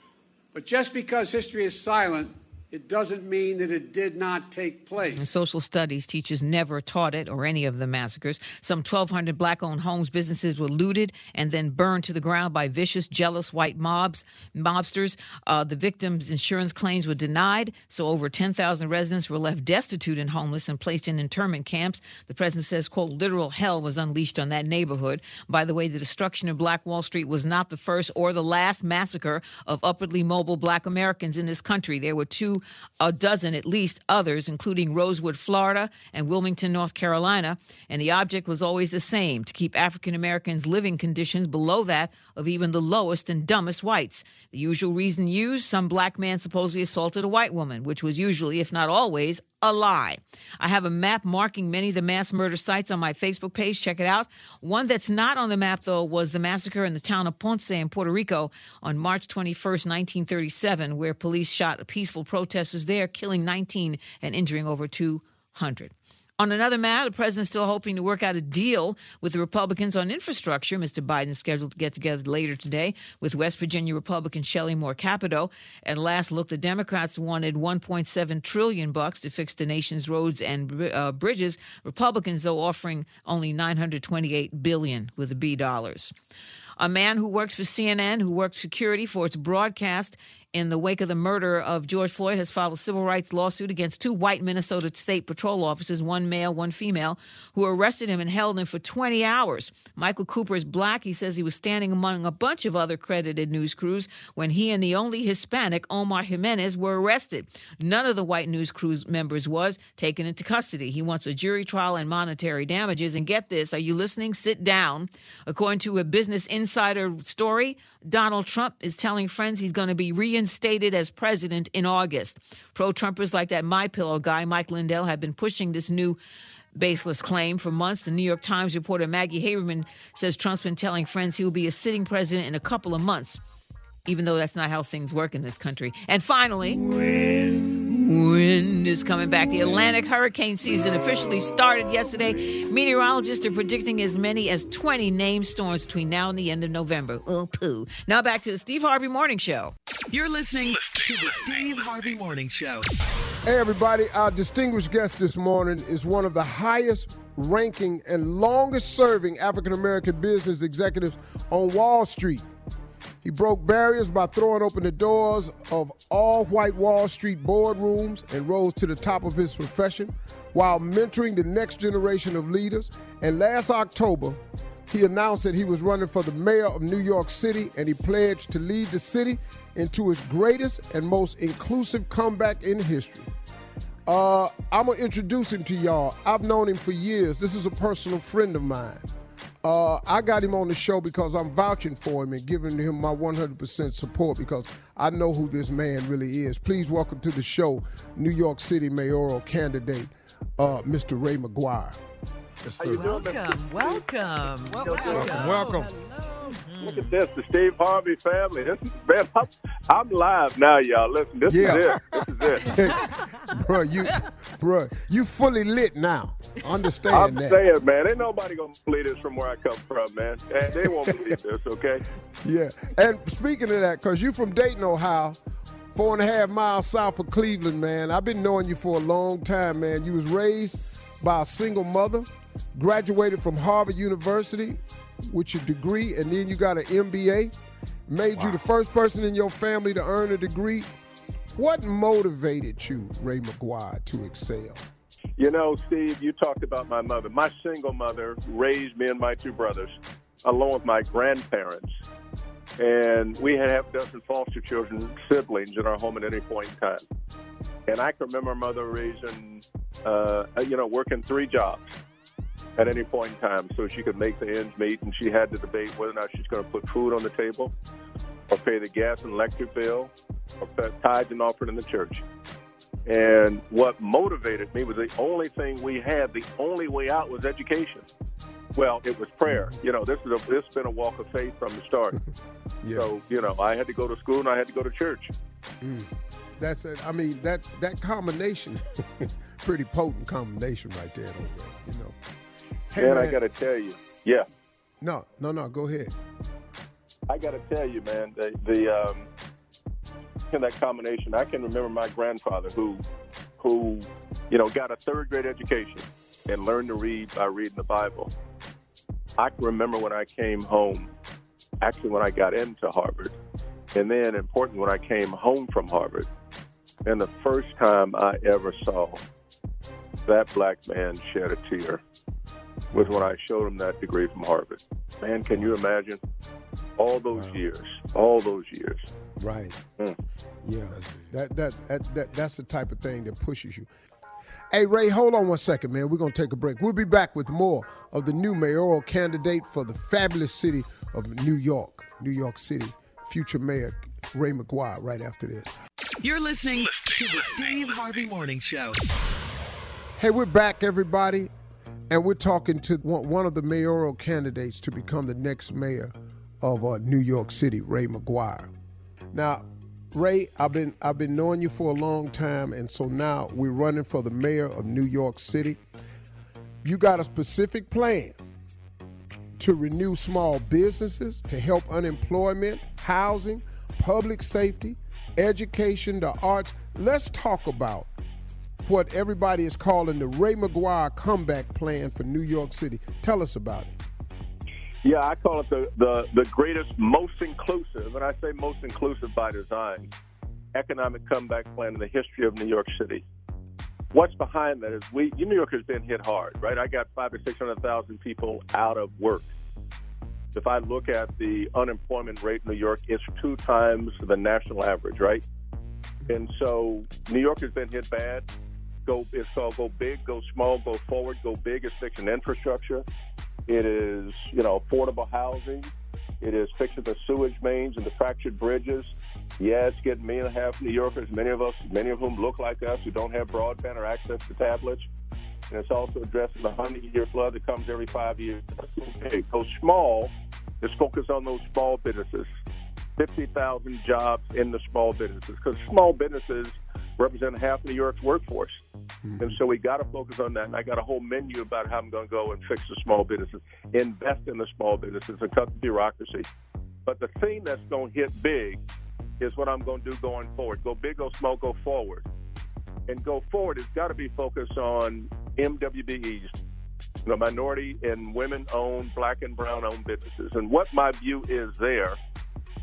But just because history is silent, it doesn't mean that it did not take place. And social studies teachers never taught it or any of the massacres. Some 1,200 black owned homes, businesses were looted and then burned to the ground by vicious, jealous white mobs, mobsters. Uh, the victims' insurance claims were denied, so over 10,000 residents were left destitute and homeless and placed in internment camps. The president says, quote, literal hell was unleashed on that neighborhood. By the way, the destruction of Black Wall Street was not the first or the last massacre of upwardly mobile black Americans in this country. There were two a dozen at least others, including Rosewood, Florida, and Wilmington, North Carolina. And the object was always the same to keep African Americans' living conditions below that of even the lowest and dumbest whites. The usual reason used some black man supposedly assaulted a white woman, which was usually, if not always, a lie. I have a map marking many of the mass murder sites on my Facebook page. Check it out. One that's not on the map, though, was the massacre in the town of Ponce in Puerto Rico on March 21st, 1937, where police shot peaceful protesters there, killing 19 and injuring over 200. On another matter, the president is still hoping to work out a deal with the Republicans on infrastructure. Mr. Biden is scheduled to get together later today with West Virginia Republican Shelley Moore Capito. At last look, the Democrats wanted 1.7 trillion bucks to fix the nation's roads and uh, bridges. Republicans, though, offering only 928 billion with B dollars. A man who works for CNN, who worked security for its broadcast in the wake of the murder of George Floyd, has filed a civil rights lawsuit against two white Minnesota State Patrol officers, one male, one female, who arrested him and held him for 20 hours. Michael Cooper is black. He says he was standing among a bunch of other credited news crews when he and the only Hispanic, Omar Jimenez, were arrested. None of the white news crew members was taken into custody. He wants a jury trial and monetary damages. And get this, are you listening? Sit down. According to a Business Insider story, Donald Trump is telling friends he's going to be reinstated as president in August. Pro Trumpers like that My Pillow guy, Mike Lindell, have been pushing this new baseless claim for months. The New York Times reporter Maggie Haberman says Trump's been telling friends he will be a sitting president in a couple of months, even though that's not how things work in this country. And finally, wind is coming back. The Atlantic hurricane season officially started yesterday. Meteorologists are predicting as many as 20 named storms between now and the end of November. Oh, poo. Now back to the Steve Harvey Morning Show. You're listening to the Steve Harvey Morning Show. Hey, everybody. Our distinguished guest this morning is one of the highest ranking and longest serving African American business executives on Wall Street. He broke barriers by throwing open the doors of all white Wall Street boardrooms and rose to the top of his profession while mentoring the next generation of leaders. And last October, he announced that he was running for the mayor of New York City and he pledged to lead the city into its greatest and most inclusive comeback in history. Uh, I'm gonna introduce him to y'all. I've known him for years. This is a personal friend of mine. Uh, I got him on the show because I'm vouching for him and giving him my 100% support because I know who this man really is. Please welcome to the show, New York City mayoral candidate, uh, Mr. Ray McGuire. Yes, How you doing, Mr. Welcome, welcome. Welcome. Welcome. Look at this, the Steve Harvey family. This is man, I'm, I'm live now, y'all. Listen, this Yeah. is it. This is it. bro, you, bro, you fully lit now. Understand I'm that. saying, man, ain't nobody gonna believe this from where I come from, man. And they won't believe this, okay? Yeah. And speaking of that, because you from Dayton, Ohio, four and a half miles south of Cleveland, man. I've been knowing you for a long time, man. You was raised by a single mother, graduated from Harvard University with your degree, and then you got an MBA. Made you the first person in your family to earn a degree. What motivated you, Ray McGuire, to excel? You know, Steve, you talked about my mother. My single mother raised me and my two brothers, along with my grandparents. And we had half a dozen foster children, siblings in our home at any point in time. And I can remember my mother raising, uh, you know, working three jobs at any point in time so she could make the ends meet. And she had to debate whether or not she's going to put food on the table or pay the gas and electric bill or pay tithes and offering in the church. And what motivated me was the only thing we had, the only way out was education. Well, it was prayer. You know, this is a, this has been a walk of faith from the start. So, you know, I had to go to school and I had to go to church. Mm. That's it. I mean, that that combination, pretty potent combination right there, Ray, you know. Hey, and I got to tell you, yeah, No, no, no. Go ahead. I got to tell you, man, the, the um, in that combination, I can remember my grandfather who, who, you know, got a third grade education and learned to read by reading the Bible. I can remember when I came home, actually when I got into Harvard, and then important when I came home from Harvard, and the first time I ever saw that black man shed a tear was when I showed him that degree from Harvard. Man, can you imagine? All those years, all those years. Right. Mm. Yeah. That, that that that that's the type of thing that pushes you. Hey Ray, hold on one second, man. We're gonna take a break. We'll be back with more of the new mayoral candidate for the fabulous city of New York, New York City, future mayor Ray McGuire. Right after this. You're listening to the Steve Harvey Morning Show. Hey, we're back, everybody, and we're talking to one of the mayoral candidates to become the next mayor of uh, New York City, Ray McGuire. Now, Ray, I've been I've been knowing you for a long time, and so now we're running for the mayor of New York City. You got a specific plan to renew small businesses, to help unemployment, housing, public safety, education, the arts. Let's talk about what everybody is calling the Ray McGuire comeback plan for New York City. Tell us about it. Yeah, I call it the, the, the greatest, most inclusive, and I say most inclusive by design, economic comeback plan in the history of New York City. What's behind that is we, New York has been hit hard, right? I got five to 600,000 people out of work. If I look at the unemployment rate in New York, it's two times the national average, right? And so New York has been hit bad. Go, it's called go big, go small, go forward. Go big It's fixing infrastructure. It is, you know, affordable housing. It is fixing the sewage mains and the fractured bridges. Yeah, getting me and a half New Yorkers, many of us, many of whom look like us, who don't have broadband or access to tablets. And it's also addressing the 100-year flood that comes every five years. Big. Go small is focus on those small businesses. 50,000 jobs in the small businesses because small businesses represent half of New York's workforce. Hmm. And so we got to focus on that. And I got a whole menu about how I'm going to go and fix the small businesses, invest in the small businesses, and cut the bureaucracy. But the thing that's going to hit big is what I'm going to do going forward. Go big, go small, go forward. And go forward has got to be focused on MWBEs, you know, minority and women-owned, black and brown-owned businesses. And what my view is there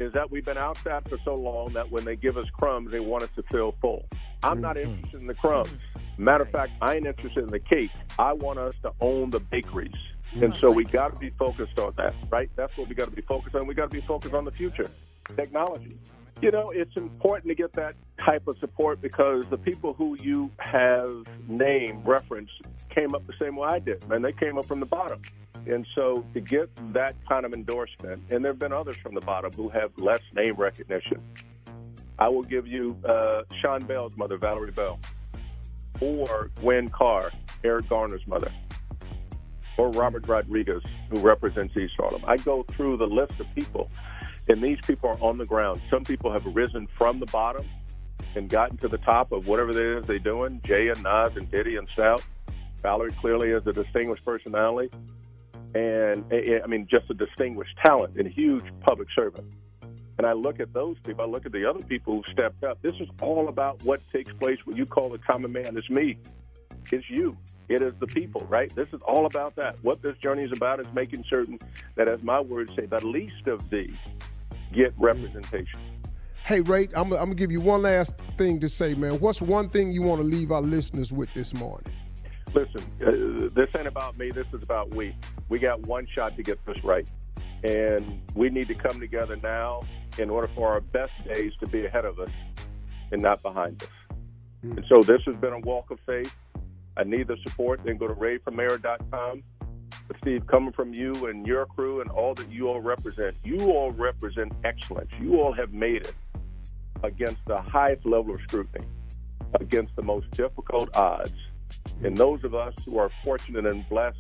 is that we've been outside for so long that when they give us crumbs, they want us to feel full. I'm not mm-hmm. interested in the crumbs. Matter of fact, I ain't interested in the cake. I want us to own the bakeries. Mm-hmm. And so we got to be focused on that, right? That's what we got to be focused on. We got to be focused on the future, technology. You know, it's important to get that type of support because the people who you have named, referenced, came up the same way I did, and they came up from the bottom. And so to get that kind of endorsement, and there have been others from the bottom who have less name recognition. I will give you uh, Sean Bell's mother, Valerie Bell, or Gwen Carr, Eric Garner's mother, or Robert Rodriguez, who represents East Harlem. I go through the list of people, and these people are on the ground. Some people have risen from the bottom and gotten to the top of whatever it is they're doing. Jay and Nas and Diddy and Stout. Valerie clearly is a distinguished personality, and eh, I mean just a distinguished talent and a huge public servant. And I look at those people. I look at the other people who stepped up. This is all about what takes place. What you call the common man is me. It's you. It is the people, right? This is all about that. What this journey is about is making certain that, as my words say, the least of these get representation. Hey, Ray, I'm, I'm gonna give you one last thing to say, man. What's one thing you want to leave our listeners with this morning? Listen, uh, this ain't about me. This is about we. We got one shot to get this right. And we need to come together now in order for our best days to be ahead of us and not behind us. And so this has been a walk of faith. I need the support. Then go to rayformayor.com. But Steve, coming from you and your crew and all that you all represent, you all represent excellence. You all have made it against the highest level of scrutiny, against the most difficult odds. And those of us who are fortunate and blessed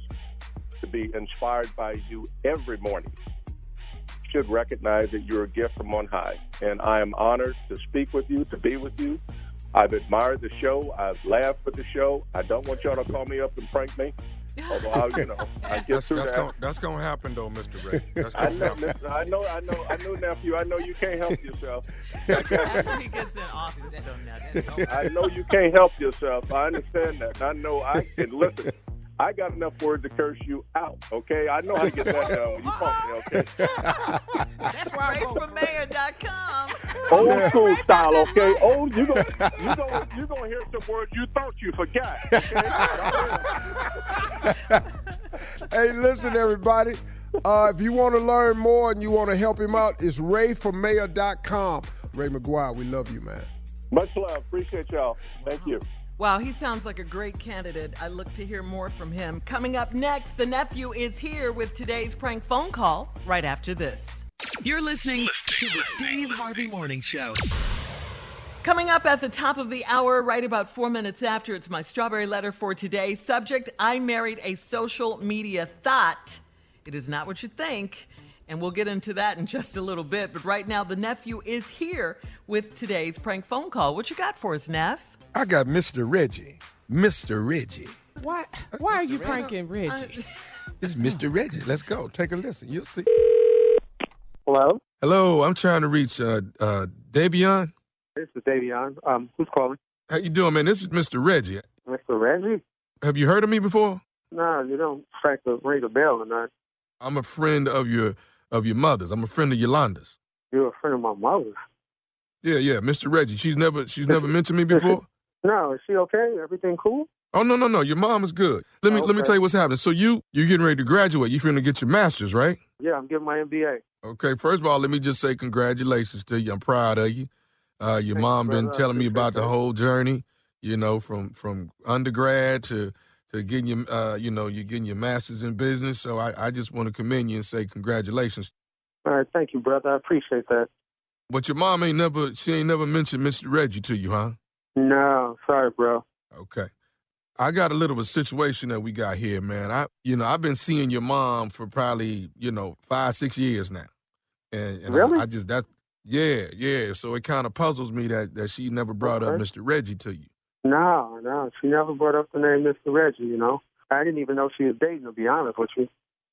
to be inspired by you every morning should recognize that you're a gift from on high. And I am honored to speak with you, to be with you. I've admired the show. I've laughed with the show. I don't want y'all to call me up and prank me. Although I, you know, I get That's, through that's that. gonna that's gonna happen though, Mr. Ray. That's I gonna know, happen. listen, I know, I know, I know, nephew. I know you can't help yourself. After he gets in office, though, now. I know you can't help yourself. I understand that. I know I can listen. I got enough words to curse you out. Okay, I know how to get that done when you call me. Okay, That's why I go for mayor.com. old school style. Okay, old. You gonna you gonna you gonna hear some words you thought you forgot. hey, listen, everybody. Uh, if you want to learn more and you want to help him out, it's rayformayor.com. Ray McGuire, we love you, man. Much love. Appreciate y'all. Thank you. Wow, he sounds like a great candidate. I look to hear more from him. Coming up next, the nephew is here with today's prank phone call right after this. You're listening to the Steve Harvey Morning Show. Coming up at the top of the hour, right about four minutes after, it's my strawberry letter for today. Subject I married a social media thought. It is not what you think. And we'll get into that in just a little bit. But right now, the nephew is here with today's prank phone call. What you got for us, Neff? I got Mr. Reggie. Mr. Reggie. Why? Why are you pranking Reggie? This is Mr. Reggie. Let's go. Take a listen. You'll see. Hello. Hello. I'm trying to reach uh, uh, Davion. This is Davion. Um, who's calling? How you doing, man? This is Mr. Reggie. Mr. Reggie? Have you heard of me before? No, you don't crack the ring the bell or not. I'm a friend of your of your mother's. I'm a friend of Yolanda's. You're a friend of my mother's. Yeah, yeah, Mr. Reggie. She's never she's never mentioned me before. No, is she okay? Everything cool? Oh no no no! Your mom is good. Let me let me tell you what's happening. So you you're getting ready to graduate? You're finna get your master's, right? Yeah, I'm getting my MBA. Okay. First of all, let me just say congratulations to you. I'm proud of you. Uh, your mom been brother. Telling me about the whole journey. You know, from from undergrad to to getting your uh, you know you're getting your master's in business. So I I just want to commend you and say congratulations. All right, thank you, brother. I appreciate that. But your mom ain't never she ain't never mentioned Mr. Reggie to you, huh? No, sorry, bro. Okay. I got a little of a situation that we got here, man. I, you know, I've been seeing your mom for probably, you know, five, six years now, and, and Really? I, I just that, yeah, yeah. So it kind of puzzles me that that she never brought up Mr. Reggie to you. No, no, she never brought up the name Mr. Reggie. You know, I didn't even know she was dating. To be honest with you.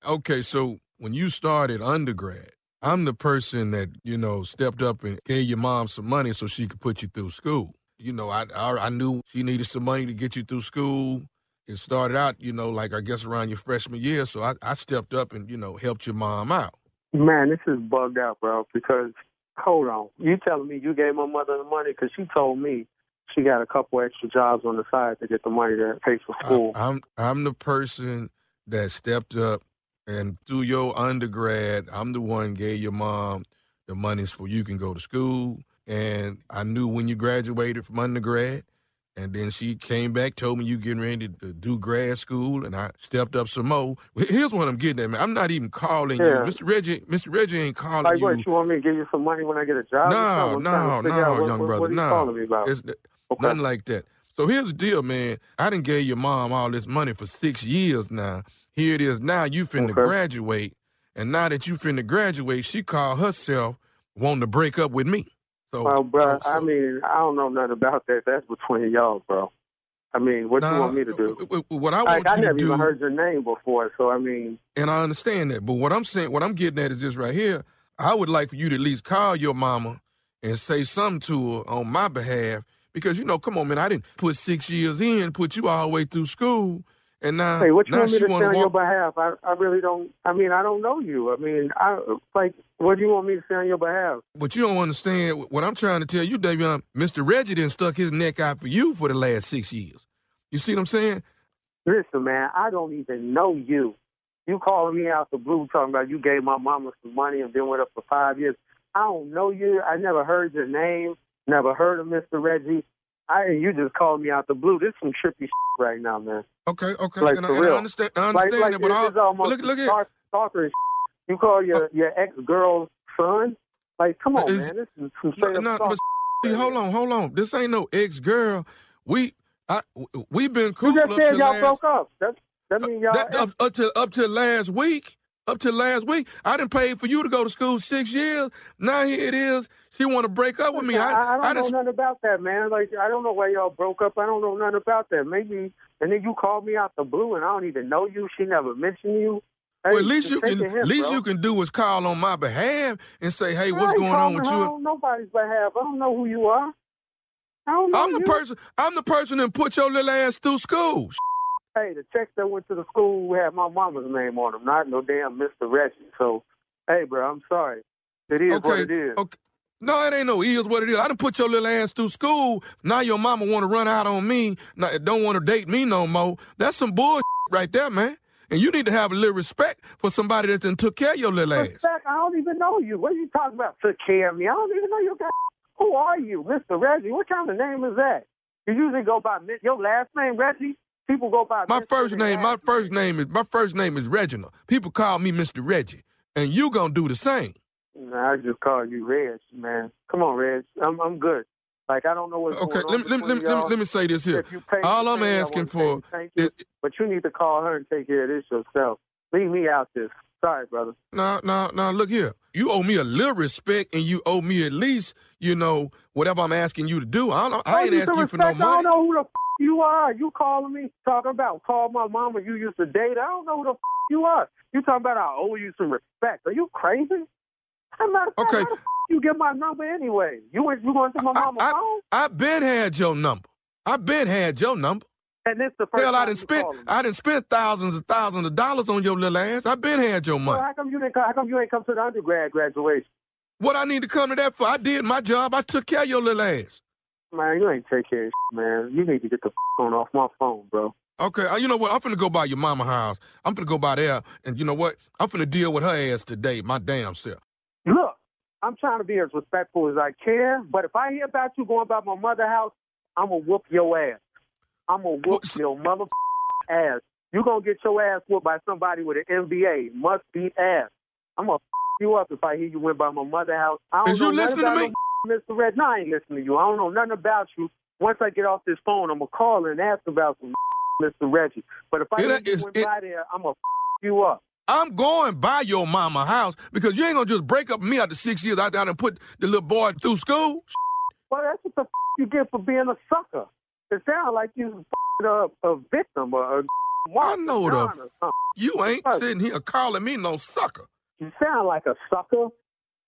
Okay, so when you started undergrad, I'm the person that you know stepped up and gave your mom some money so she could put you through school. You know, I I, I knew she needed some money to get you through school. It started out, you know, like I guess around your freshman year. So I, I stepped up and you know helped your mom out. Man, this is bugged out, bro. Because hold on, you telling me you gave my mother the money because she told me she got a couple extra jobs on the side to get the money to pay for school. I, am I'm the person that stepped up and through your undergrad, I'm the one gave your mom the monies for you can go to school. And I knew when you graduated from undergrad. And then she came back, told me you getting ready to do grad school, and I stepped up some more. Well, Here's what I'm getting at, man. I'm not even calling Yeah. you, Mr. Reggie. Mr. Reggie ain't calling like, you. what? You want me to give you some money when I get a job? No, something? I'm trying no, out no, what, young what, brother, What are you no. calling me about? It's nothing like that. So here's the deal, man. I didn't gave your mom all this money for six years now. Here it is now. You finna Okay. graduate, and now that you finna graduate, she called herself wanting to break up with me. So, well, bro, uh, so- I mean, I don't know nothing about that. That's between y'all, bro. I mean, what you want me to do? what I want like, I you to never do, even heard your name before, so I mean, and I understand that, but what I'm saying, what I'm getting at is this right here. I would like for you to at least call your mama and say something to her on my behalf, because you know, come on, man, I didn't put six years in, put you all the way through school, and now, hey, what you now want me to say on your behalf? I, I really don't. I mean, I don't know you. I mean, I like, what do you want me to say on your behalf? But you don't understand what I'm trying to tell you, Davion. Mr. Reggie didn't stuck his neck out for you for the last six years. You see what I'm saying? Listen, man, I don't even know you. You calling me out the blue talking about you gave my mama some money and been with her for five years. I don't know you. I never heard your name. Never heard of Mr. Reggie. I you just called me out the blue. This is some trippy shit right now, man. Okay, okay, Like and, I, and I understand. I Like- understand like that, but this all, almost look, look at stalk- stalker and. You call your your ex girl's son? Like, come on, Is- man. This is some straight no, up no, but hold on, hold on. This ain't no ex girl. We, I, we've been cool You just said y'all last, broke up. That that mean y'all. that, up, up to up to last week. Up to last week, I didn't pay for you to go to school six years. Now here it is. She want to break up with me. I, I, I don't I know nothing about that, man. Like I don't know why y'all broke up. I don't know nothing about that. Maybe And then you call me out the blue, and I don't even know you. She never mentioned you. Hey, well, at least you can at least bro. you can do is call on my behalf and say, "Hey, what's going on with you?" on nobody's behalf. I don't know who you are. I don't know I'm the you. person. I'm the person that put your little ass through school. Hey, the checks that went to the school had my mama's name on them, not no damn Mr. Reggie. So, hey, bro, I'm sorry. It is what it is. Okay. No, it ain't no is what it is. I done put your little ass through school. Now your mama want to run out on me. Now, don't want to date me no more. That's some bullshit right there, man. And you need to have a little respect for somebody that done took care of your little ass. Respect, I don't even know you. What are you talking about? Took care of me. I don't even know you. guy. Who are you, Mr. Reggie? What kind of name is that? You usually go by your last name, Reggie. People go by My Mr. first name, my first name is my first name is Reginald. People call me Mr. Reggie, and you gonna do the same. Nah, I just call you Reg, man. Come on, Reg. I'm I'm good. Like I don't know what's Okay, going let on. me let let let me, let me say this here. If you pay All I'm asking for thank you, but you need to call her and take care of this yourself. Leave me out this. Sorry, brother. No, no, no. look here. You owe me a little respect, and you owe me at least, you know, whatever I'm asking you to do. I, don't, I ain't asking you for no respect. I don't know who the f- you are. You calling me talking about call my mama you used to date. I don't know who the f- you are. You talking about I owe you some respect. Are you crazy? I'm not. Okay. How the f- you get my number anyway? You went. You going to my mama's phone? I been had your number. I been had your number. And this the first Hell, I time done you spent calling me. I done spent thousands and thousands of dollars on your little ass. I've been had your money. how come you didn't? How come you ain't come to the undergrad graduation? What I need to come to that for? I did my job. I took care of your little ass. Man, you ain't take care of shit, man. You need to get the phone off my phone, bro. Okay, uh, you know what? I'm finna go by your mama house. I'm finna go by there, and you know what? I'm finna deal with her ass today, my damn self. Look, I'm trying to be as respectful as I can, but if I hear about you going by my mother house, I'm gonna whoop your ass. I'm gonna whoop your mother ass. You gonna get your ass whooped by somebody with an MBA. Must be ass. I'm gonna you up if I hear you went by my mother house. I don't Is know you listening to no Mr. Red. No, I ain't listening to you. I don't know nothing about you. Once I get off this phone, I'm gonna call and ask about some Mr. Reggie. But if I hear you went by there, I'm gonna you up. I'm going by your mama house because you ain't gonna just break up me after six years. I done put the little boy through school. Well, that's what the f- you get for being a sucker. It sounds like you a, a victim or a I know the something. You ain't sitting here calling me no sucker. You sound like a sucker.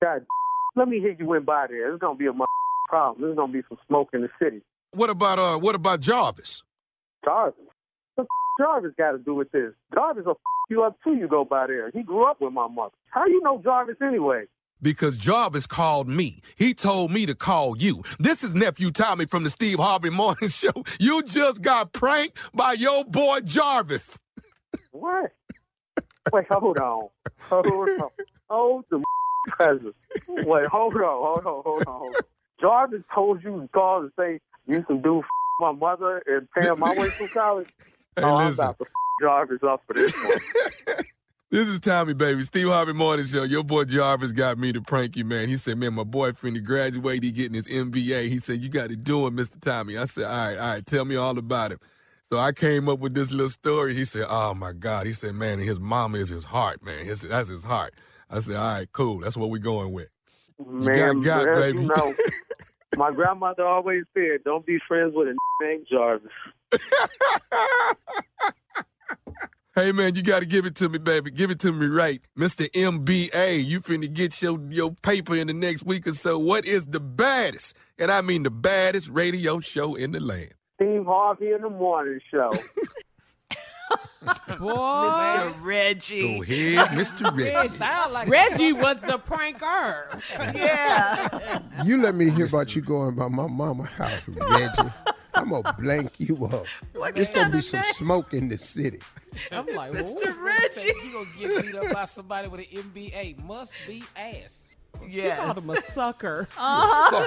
God, let me hear you went by there. It's gonna be a problem. There's gonna be some smoke in the city. What about uh? What about Jarvis? Jarvis. What the f- Jarvis got to do with this? Jarvis f- you up too. You go by there. He grew up with my mother. How you know Jarvis anyway? Because Jarvis called me. He told me to call you. This is nephew Tommy from the Steve Harvey Morning Show. You just got pranked by your boy Jarvis. What? Wait, hold on. Hold on. Hold the present. Wait, hold on, hold on, hold on. Hold on. Jarvis told you to call and say you some dude my mother and paying my way through college. Hey, oh, I'm listen. about to Jarvis up for this one. This is Tommy, baby. Steve Harvey Morning Show. Your boy Jarvis got me to prank you, man. He said, man, my boyfriend, he graduated, he getting his MBA. He said, you got to do it, Mr. Tommy. I said, all right, all right, tell me all about it. So I came up with this little story. He said, oh, my God. He said, man, his mama is his heart, man. His, that's his heart. I said, all right, cool. That's what we're going with. Man, got, man, baby. you know, my grandmother always said, don't be friends with a named Jarvis. Hey man, you got to give it to me, baby. Give it to me right, Mr. MBA. You finna get your your paper in the next week or so. What is the baddest, and I mean the baddest radio show in the land? Steve Harvey in the morning show. Boy, Mr. Reggie. Go ahead, Mr. Reggie. sound like Reggie was the pranker. yeah. You let me hear about you going by my mama house, Reggie. I'm gonna blank you up. What There's kind gonna be of some name? smoke in the city. I'm like, Mr. Ooh. Reggie. You gonna get beat up by somebody with an MBA? Must be ass. Yeah, Yes. called him a sucker. Uh-huh.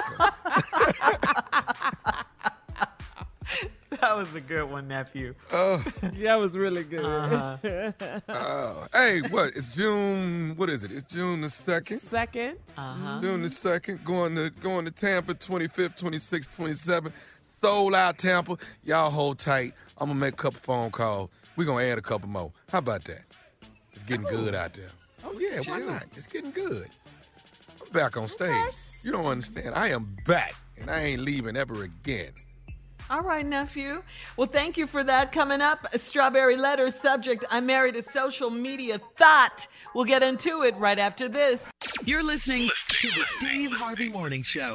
that was a good one, nephew. Uh, that was really good. Uh-huh. uh, hey, what? It's June. What is it? It's June the second. Second. Uh-huh. June the second. Going to going to Tampa. 25th, 26th, 27th. Sold out Tampa. Y'all hold tight. I'm gonna make a couple phone calls. We're gonna add a couple more. How about that? It's getting good oh. out there. Oh yeah, why not? It's getting good. I'm back on stage. You don't understand. I am back, and I ain't leaving ever again. All right, nephew. Well, thank you for that. Coming up, a strawberry letter subject I married a social media thought. We'll get into it right after this. You're listening to the Steve Harvey Morning Show.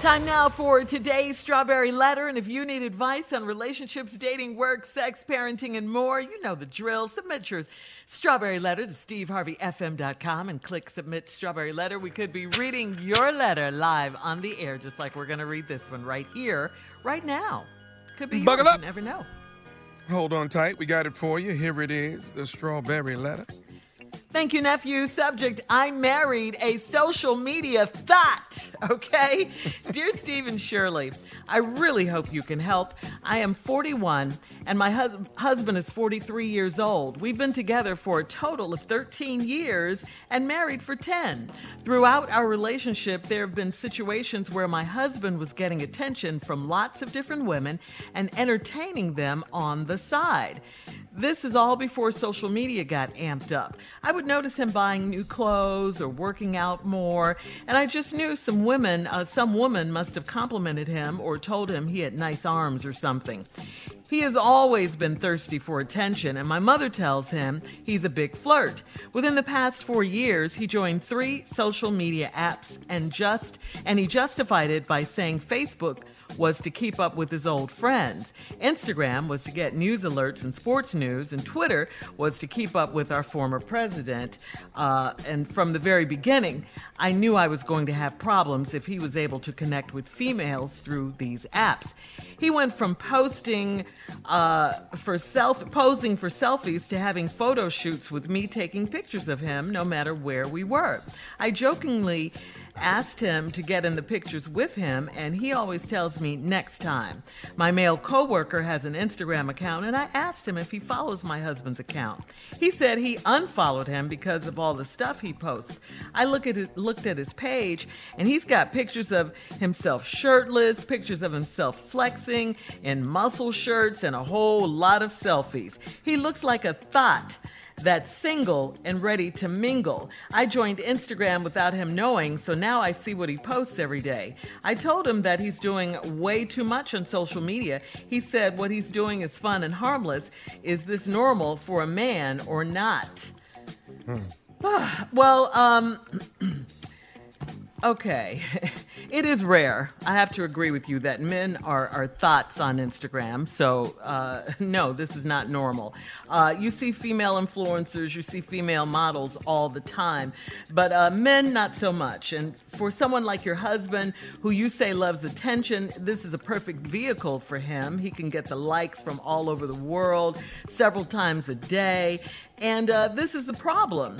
Time now for today's Strawberry Letter. And if you need advice on relationships, dating, work, sex, parenting, and more, you know the drill. Submit your Strawberry Letter to steveharveyfm.com and click Submit Strawberry Letter. We could be reading your letter live on the air, just like we're going to read this one right here, right now. Could be Buckle yours. up. You never know. Hold on tight. We got it for you. Here it is the strawberry letter. Thank you, nephew. Subject I married a social media thought. Okay? Dear Stephen Shirley, I really hope you can help. I am 41 and my hus- husband is 43 years old. We've been together for a total of 13 years and married for 10. Throughout our relationship, there have been situations where my husband was getting attention from lots of different women and entertaining them on the side. This is all before social media got amped up. I would notice him buying new clothes or working out more, and I just knew some women, uh, some woman must have complimented him or told him he had nice arms or something. He has always been thirsty for attention, and my mother tells him he's a big flirt. Within the past four years, he joined three social media apps and just and he justified it by saying Facebook was to keep up with his old friends. Instagram was to get news alerts and sports news, and Twitter was to keep up with our former president. Uh, and from the very beginning, I knew I was going to have problems if he was able to connect with females through these apps. He went from posting uh, for self posing for selfies to having photo shoots with me taking pictures of him, no matter where we were. I jokingly asked him to get in the pictures with him, and he always tells me next time. My male coworker has an Instagram account, and I asked him if he follows my husband's account. He said he unfollowed him because of all the stuff he posts. I look at it, looked at his page, and he's got pictures of himself shirtless, pictures of himself flexing in muscle shirts, and a whole lot of selfies. He looks like a thought that's single and ready to mingle. I joined Instagram without him knowing, so now I see what he posts every day. I told him that he's doing way too much on social media. He said what he's doing is fun and harmless. Is this normal for a man or not? well, um, okay. It is rare. I have to agree with you that men are, are thoughts on Instagram. So, uh, no, this is not normal. Uh, you see female influencers, you see female models all the time, but uh, men, not so much. And for someone like your husband, who you say loves attention, this is a perfect vehicle for him. He can get the likes from all over the world several times a day. And uh, this is the problem.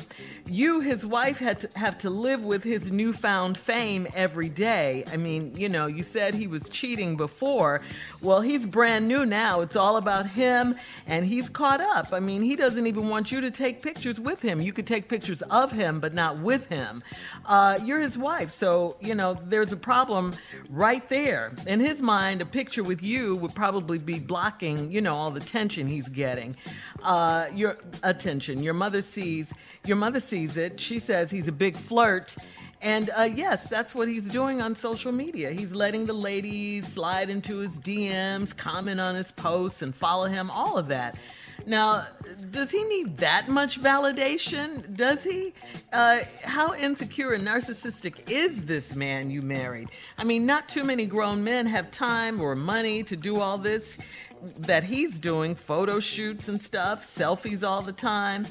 You, his wife, had to have to live with his newfound fame every day. I mean, you know, you said he was cheating before. Well, he's brand new now. It's all about him, and he's caught up. I mean, he doesn't even want you to take pictures with him. You could take pictures of him, but not with him. Uh, you're his wife, so, you know, there's a problem right there. In his mind, a picture with you would probably be blocking, you know, all the tension he's getting. Uh, your attention. Your mother sees. Your mother sees it. She says he's a big flirt. And uh, yes, that's what he's doing on social media. He's letting the ladies slide into his DMs, comment on his posts, and follow him, all of that. Now, does he need that much validation? Does he? Uh, how insecure and narcissistic is this man you married? I mean, not too many grown men have time or money to do all this that he's doing photo shoots and stuff, selfies all the time.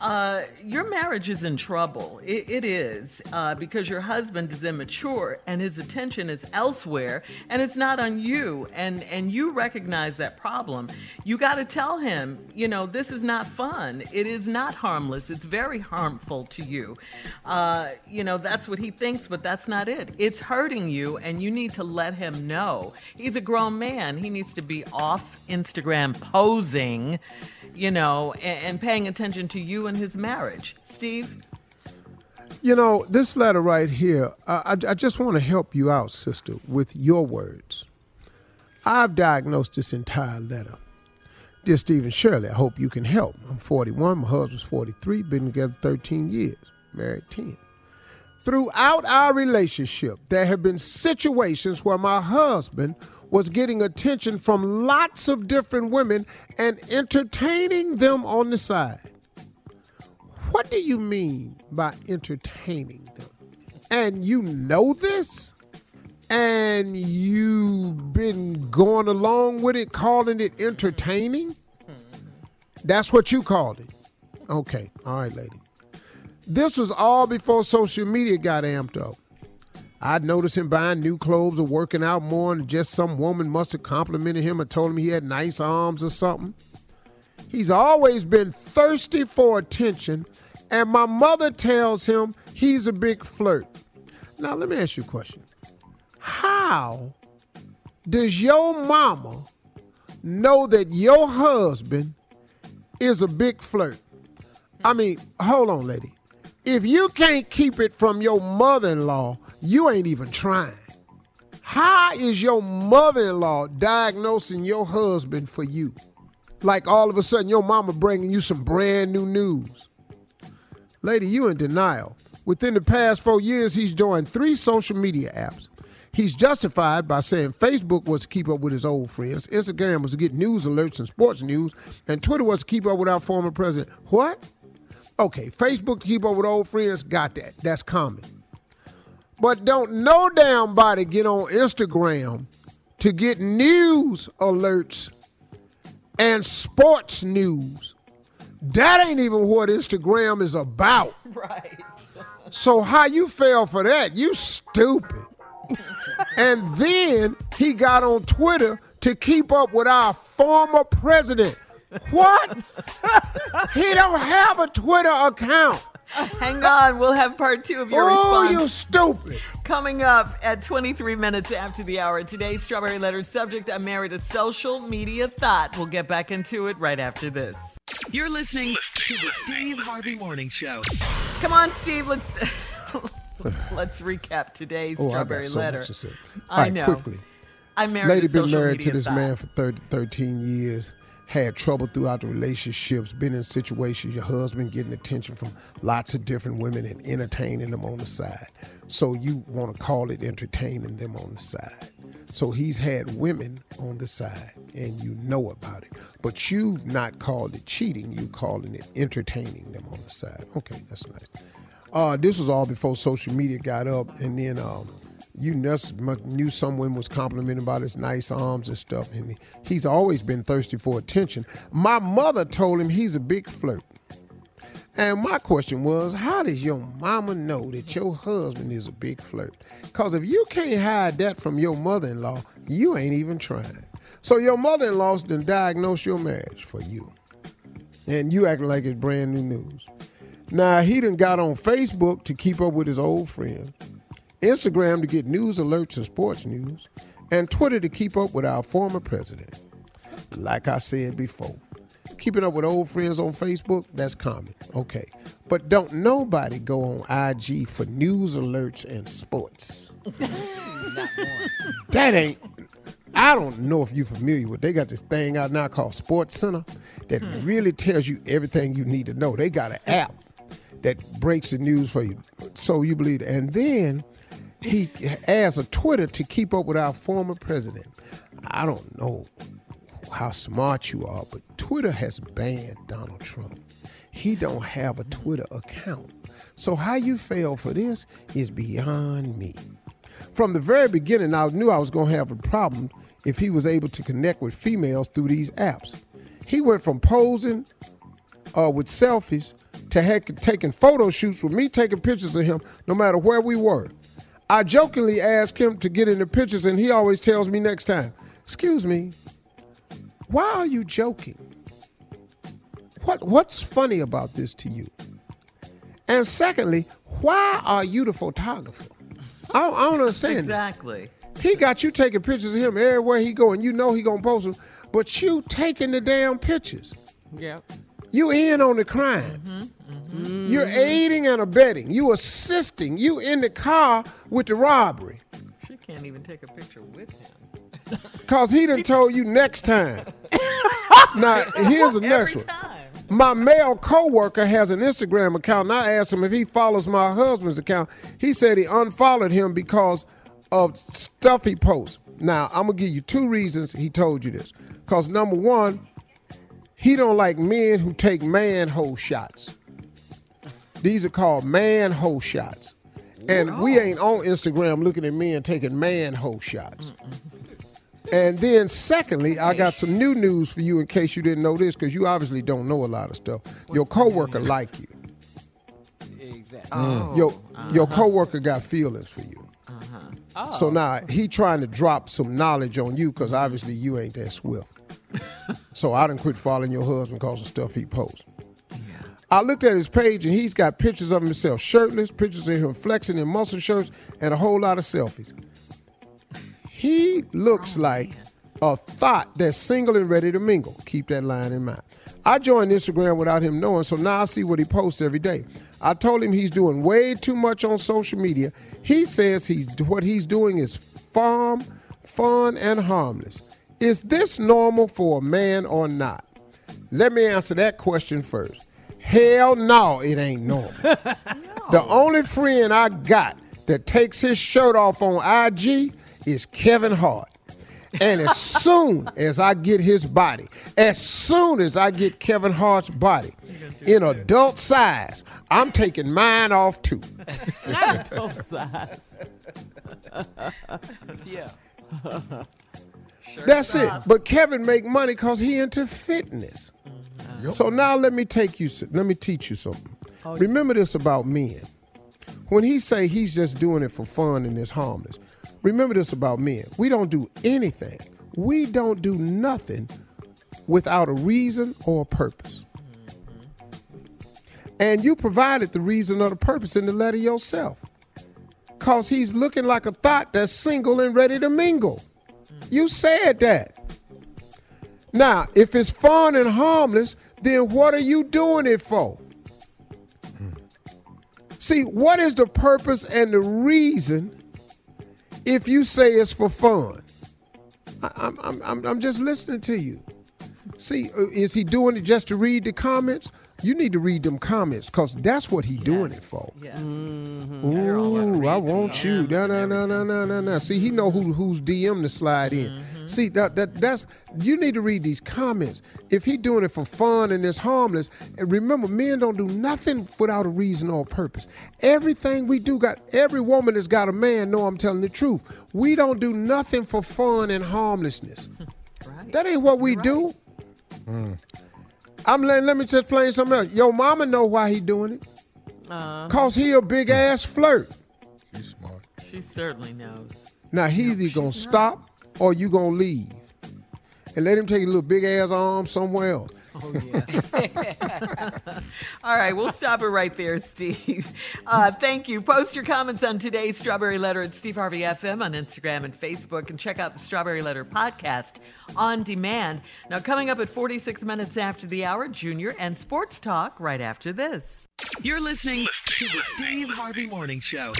Uh, your marriage is in trouble. It, it is uh, because your husband is immature and his attention is elsewhere, and it's not on you. And and you recognize that problem. You got to tell him, you know, this is not fun. It is not harmless. It's very harmful to you. Uh, you know, that's what he thinks, but that's not it. It's hurting you, and you need to let him know. He's a grown man. He needs to be off Instagram posing you know, and, and paying attention to you and his marriage. Steve? You know, this letter right here, I, I, I just want to help you out, sister, with your words. I've diagnosed this entire letter. Dear Stephen Shirley, I hope you can help. I'm 41, my husband's 43, been together 13 years, married 10. Throughout our relationship, there have been situations where my husband was getting attention from lots of different women and entertaining them on the side. What do you mean by entertaining them? And you know this? And you've been going along with it, calling it entertaining? That's what you called it. Okay, all right, lady. This was all before social media got amped up. I'd noticed him buying new clothes or working out more, and just some woman must have complimented him or told him he had nice arms or something. He's always been thirsty for attention, and my mother tells him he's a big flirt. Now, let me ask you a question. How does your mama know that your husband is a big flirt? I mean, hold on, lady. If you can't keep it from your mother in law, you ain't even trying. How is your mother in law diagnosing your husband for you? Like all of a sudden, your mama bringing you some brand new news. Lady, you in denial. Within the past four years, he's joined three social media apps. He's justified by saying Facebook was to keep up with his old friends, Instagram was to get news alerts and sports news, and Twitter was to keep up with our former president. What? Okay, Facebook to keep up with old friends, got that. That's common. But don't no damn body get on Instagram to get news alerts and sports news. That ain't even what Instagram is about. Right. So how you fell for that? You stupid. and then he got on Twitter to keep up with our former president. What? he don't have a Twitter account. Hang on, we'll have part two of your Oh, response. you stupid. Coming up at 23 minutes after the hour. Today's Strawberry Letter subject I married a social media thought. We'll get back into it right after this. You're listening to the Steve Harvey Morning Show. Come on, Steve, let's let's recap today's Oh, I Strawberry got so Letter. much to say. I All right, know. quickly. I married Lady a been social married to this thought. man for 30, 13 years. Had trouble throughout the relationships. Been in situations your husband getting attention from lots of different women and entertaining them on the side. So you want to call it entertaining them on the side. So he's had women on the side, and you know about it. But you've not called it cheating. You calling it entertaining them on the side. Okay, that's nice. Uh, this was all before social media got up, and then um, you knew someone was complimenting about his nice arms and stuff, and he- he's always been thirsty for attention. My mother told him he's a big flirt. And my question was, how does your mama know that your husband is a big flirt? Because if you can't hide that from your mother-in-law, you ain't even trying. So your mother-in-law's done diagnosed your marriage for you. And you acting like it's brand new news. Now, he done got on Facebook to keep up with his old friends, Instagram to get news alerts and sports news, and Twitter to keep up with our former president. Like I said before, keeping up with old friends on Facebook, that's common. Okay. But don't nobody go on IG for news alerts and sports. That ain't. I don't know if you're familiar with. They got this thing out now called Sports Center that hmm. really tells you everything you need to know. They got an app that breaks the news for you, so you believe it. And then he asked a Twitter to keep up with our former president. I don't know how smart you are, but Twitter has banned Donald Trump. He don't have a Twitter account. So how you fail for this is beyond me. From the very beginning, I knew I was going to have a problem if he was able to connect with females through these apps. He went from posing uh, with selfies to heck taking photo shoots with me taking pictures of him no matter where we were. I jokingly ask him to get in the pictures, and he always tells me next time, Excuse me, why are you joking? What, what's funny about this to you? And secondly, why are you the photographer? I, I don't understand. that. Exactly. He got you taking pictures of him everywhere he go, and you know he gonna post them, but you taking the damn pictures. Yeah. You in on the crime. Mm-hmm. Mm-hmm. You're aiding and abetting. You assisting. You in the car with the robbery. She can't even take a picture with him. Cause he done told you next time. now here's the next one. My male coworker has an Instagram account, and I asked him if he follows my husband's account. He said he unfollowed him because of stuff he posts. Now I'm gonna give you two reasons he told you this. Cause number one, he don't like men who take manhole shots. These are called manhole shots. And we ain't on Instagram looking at men taking manhole shots. And then, secondly, I got some new news for you in case you didn't know this, because you obviously don't know a lot of stuff. Your coworker like you. Exactly. Mm. Your your coworker got feelings for you. Uh-huh. Oh. So now he trying to drop some knowledge on you because obviously you ain't that swift. so I done quit following your husband because of stuff he posts. I looked at his page and he's got pictures of himself shirtless, pictures of him flexing in muscle shirts, and a whole lot of selfies. He looks oh, like a thought that's single and ready to mingle. Keep that line in mind. I joined Instagram without him knowing, so now I see what he posts every day. I told him he's doing way too much on social media. He says he's what he's doing is farm, fun, and harmless. Is this normal for a man or not? Let me answer that question first. Hell no, it ain't normal. The only friend I got that takes his shirt off on IG is Kevin Hart. And as soon as I get his body, as soon as I get Kevin Hart's body in adult size, I'm taking mine off too. Not adult size. yeah. That's it. But Kevin make money because he into fitness. So now let me take you. Let me teach you something. Oh, remember this about men. When he say he's just doing it for fun and it's harmless, remember this about men. We don't do anything. We don't do nothing without a reason or a purpose. Mm-hmm. And you provided the reason or the purpose in the letter yourself. Cause he's looking like a thought that's single and ready to mingle. Mm. You said that. Now, if it's fun and harmless, then what are you doing it for? See, what is the purpose and the reason if you say it's for fun? I, I'm, I'm, I'm, I'm just listening to you. See, uh, is he doing it just to read the comments? You need to read them comments because that's what he doing it for. Yeah. Mm-hmm. Ooh, I want you. No, no, no, no, no, no, no. See, he know who who's DM to slide in. Mm-hmm. Mm-hmm. See, that, that that's you need to read these comments. If he doing it for fun and it's harmless, and remember, men don't do nothing without a reason or a purpose. Everything we do got every woman that's got a man know I'm telling the truth. We don't do nothing for fun and harmlessness. That ain't what we do. Mm. I'm letting, let me just play something else. Your mama know why he doing it. Uh, Cause he a big ass flirt. She's smart. She certainly knows. Now he either gonna stop or you gonna leave. And let him take a little big ass arm somewhere else. Oh, yeah. All right, we'll stop it right there, Steve. Uh, thank you. Post your comments on today's Strawberry Letter at Steve Harvey FM on Instagram and Facebook, and check out the Strawberry Letter podcast on demand. Now, coming up at 46 minutes after the hour, Junior and Sports Talk right after this. You're listening to the Steve Harvey Morning Show.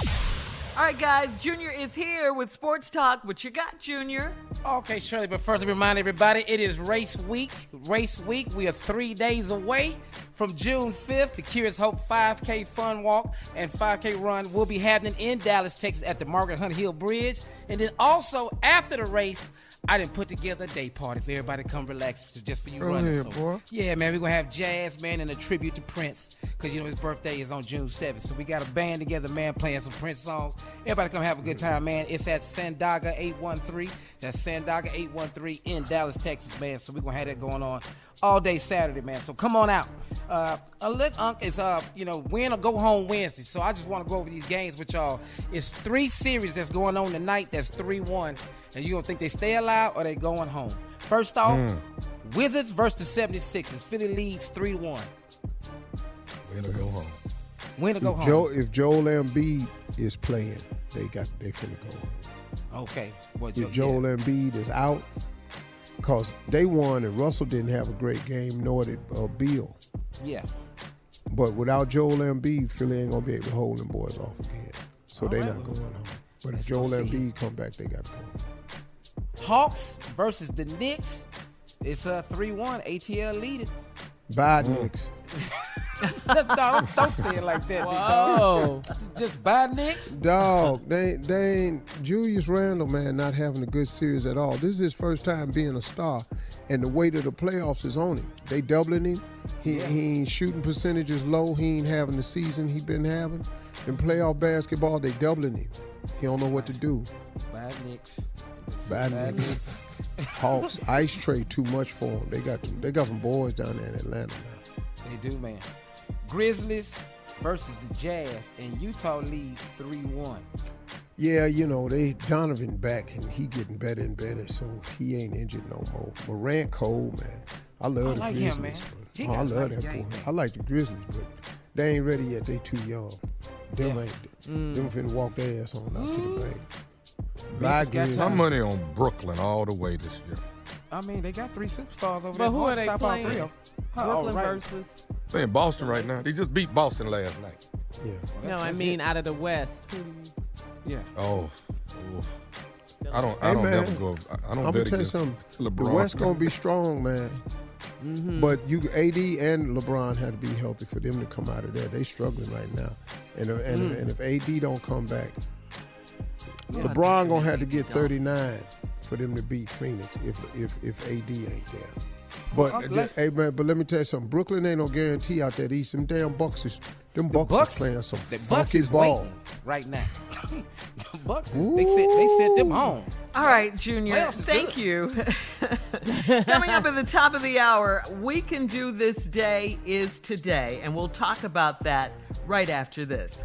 All right, guys, Junior is here with Sports Talk. What you got, Junior? Okay, Shirley, but first, let me remind everybody it is race week. Race week. We are three days away from June 5th. The Curious Hope 5K Fun Walk and 5K Run will be happening in Dallas, Texas at the Margaret Hunt Hill Bridge. And then also after the race, I didn't put together a day party for everybody to come relax just for you running. So, boy. Yeah, man, we're gonna have jazz, man, and a tribute to Prince because you know his birthday is on June 7th. So we got a band together, man, playing some Prince songs. Everybody come have a good time, man. It's at Sandaga 813. That's Sandaga 813 in Dallas, Texas, man. So we're gonna have that going on all day Saturday, man. So come on out. Uh, a look, Unc, is uh, you know, win or go home Wednesday. So I just want to go over these games with y'all. It's three series that's going on tonight. That's three one, and you gonna think they stay alive or they going home? First off, Wizards versus the 76ers. Philly leads three to one. Win or go home. Win or go if home. Joe, if Joel Embiid is playing, they got they finna go home. Okay. Well, If Joe, Joel Embiid is out, cause they won and Russell didn't have a great game, nor did uh, Beal. yeah. But without Joel Embiid, Philly ain't gonna be able to hold them boys off again. So All they right. not going home. But Let's if Joel go see. Embiid come back, they got to go. Hawks versus the Knicks. It's a 3 1. ATL leading. Bad Mm. Knicks. no, don't, don't say it like that. Whoa. dog. Just bad Knicks. Dog, they ain't- they ain't Julius Randle, man, not having a good series at all. This is his first time being a star, and the weight of the playoffs is on him. They doubling him. He he ain't shooting percentages low. He ain't having the season he been having. In playoff basketball, they doubling him. He don't know what to do. Bad Knicks. Bad Knicks. Hawks Ice Trae too much for them. They got them, they got some boys down there in Atlanta now. They do, man. Grizzlies versus the Jazz, and Utah leads 3 1. Yeah, you know, they Donovan back and he getting better and better, so he ain't injured no more. Morant cold, man. I love I the like Grizzlies. him, man. but- oh, I love that game, boy. man. I like the Grizzlies, but they ain't ready yet. They too young. Them Yeah. ain't Mm. them finna walk their ass on out to the bank. Bye, Memphis got Grizzlies. My money on Brooklyn all the way this year. I mean, they got three superstars over there. But there. who Hard are to they stop all playing? three of them. Huh, Brooklyn oh, right. versus. They in Boston right now. They just beat Boston last night. Yeah. No, I mean it. out of the West. Who do you? Yeah. Oh, oof. I don't. I Hey, don't man, never go. I, I don't I'm gonna tell you something. LeBron. The West gonna be strong, man. Mm-hmm. But you, AD and LeBron had to be healthy for them to come out of there. They struggling right now, and if- and, Mm. and if AD don't come back, Yeah, LeBron gonna have to get 39 for them to beat Phoenix if if if AD ain't there. But Well, let- hey man, but let me tell you something. Brooklyn ain't no guarantee out there. These some damn Bucks is them Bucks, Bucks, is playing some the Bucks funky is ball. right now. the Bucks, is, they sent they sent them home. All right, Junior. Playoffs is Thank you. Coming up at the top of the hour, we can do this day is today, and we'll talk about that right after this.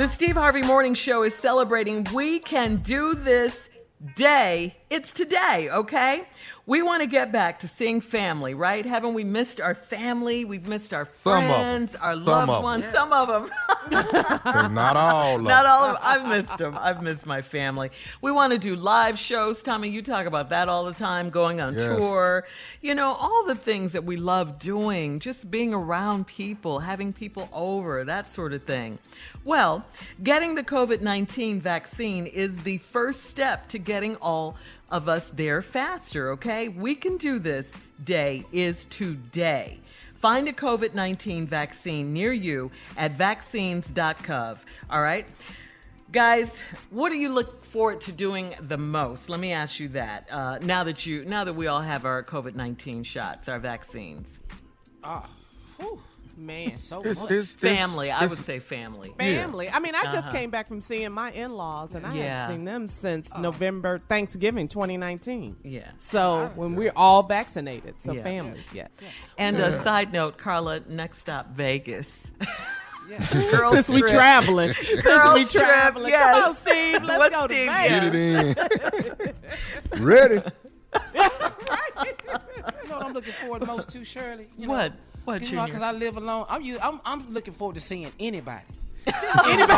The Steve Harvey Morning Show is celebrating We Can Do This Day. It's today, okay? We want to get back to seeing family, right? Haven't we missed our family? We've missed our Some of 'em. friends, our Some loved ones. Some of them. not all of Not all of them. I've missed them. I've missed my family. We want to do live shows. Tommy, you talk about that all the time, going on Yes. tour. You know, all the things that we love doing, just being around people, having people over, that sort of thing. Well, getting the COVID 19 vaccine is the first step to getting all of us there faster, okay? We can do this. Day is today. Find a COVID 19 vaccine near you at vaccines.gov. All right? Guys, what do you look forward to doing the most? Let me ask you that. Uh, now that you, now that we all have our COVID nineteen shots, our vaccines, Ah, whew, man, so It's- much. it's- it's- family. I would say family. Family. I mean, I just Uh-huh. came back from seeing my in-laws, and I Yeah. haven't seen them since November Thanksgiving 2019. Yeah. So when we're all vaccinated, so Yeah. family. Yeah. And Yeah. a side note, Carla, next stop Vegas. Since we trip. traveling, since Girls we trip, traveling, yes. come on, Steve, let's What go to Vegas. Get it in. Ready? You know what I'm looking forward most to, Shirley? You know, What? What, you know, Junior? because I live alone. I'm, u- I'm I'm looking forward to seeing anybody. Just anybody.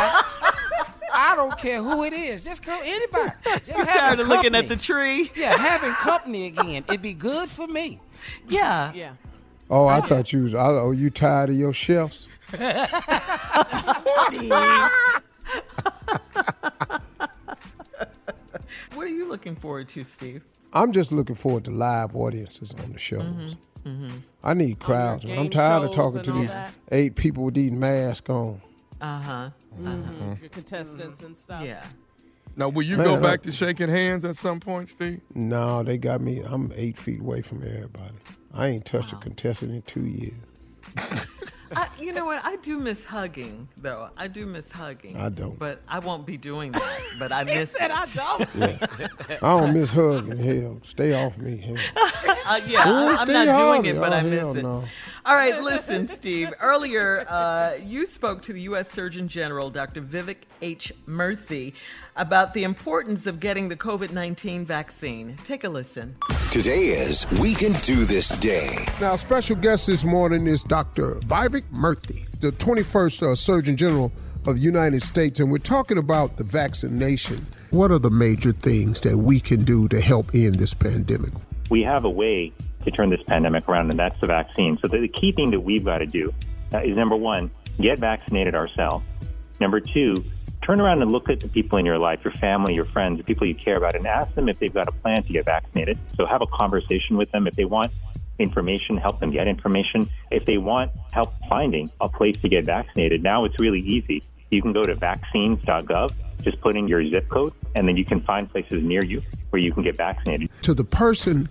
I don't care who it is. Just come anybody. Just Tired having of looking at the tree. Yeah, having company again. It'd be good for me. Yeah. Yeah. Oh, I thought you was. Oh, you tired of your chefs? What are you looking forward to, Steve? I'm just looking forward to live audiences on the shows. Mm-hmm. I need crowds. I'm tired of talking to these that. eight people with these masks on. Uh huh. Mhm. Your contestants and stuff. Yeah. Now, will you Man, go I- back to shaking hands at some point, Steve? No, they got me. I'm eight feet away from everybody. I ain't touched a contestant in two years. I, you know what? I do miss hugging, though. I do miss hugging. I don't. But I won't be doing that. But I miss said it. I don't. Yeah. I don't miss hugging. Hell, stay off me. Hell. Uh, yeah, Ooh, I'm Steve not doing it, but Oh, I miss hell it. no. All right, listen, Steve. Earlier, uh, you spoke to the U.S. Surgeon General, Dr. Vivek H. Murthy, about the importance of getting the COVID 19 vaccine. Take a listen. Today is We Can Do This Day. Now, special guest this morning is Dr. Vivek Murthy, the 21st uh, Surgeon General of the United States, and we're talking about the vaccination. What are the major things that we can do to help end this pandemic? we have a way to turn this pandemic around, and that's the vaccine. So the, the key thing that we've got to do uh, is number one, get vaccinated ourselves. Number two, turn around and look at the people in your life, your family, your friends, the people you care about, and ask them if they've got a plan to get vaccinated. So have a conversation with them. If they want information, help them get information. If they want help finding a place to get vaccinated, now it's really easy. You can go to vaccines.gov, just put in your zip code, and then you can find places near you where you can get vaccinated. To the person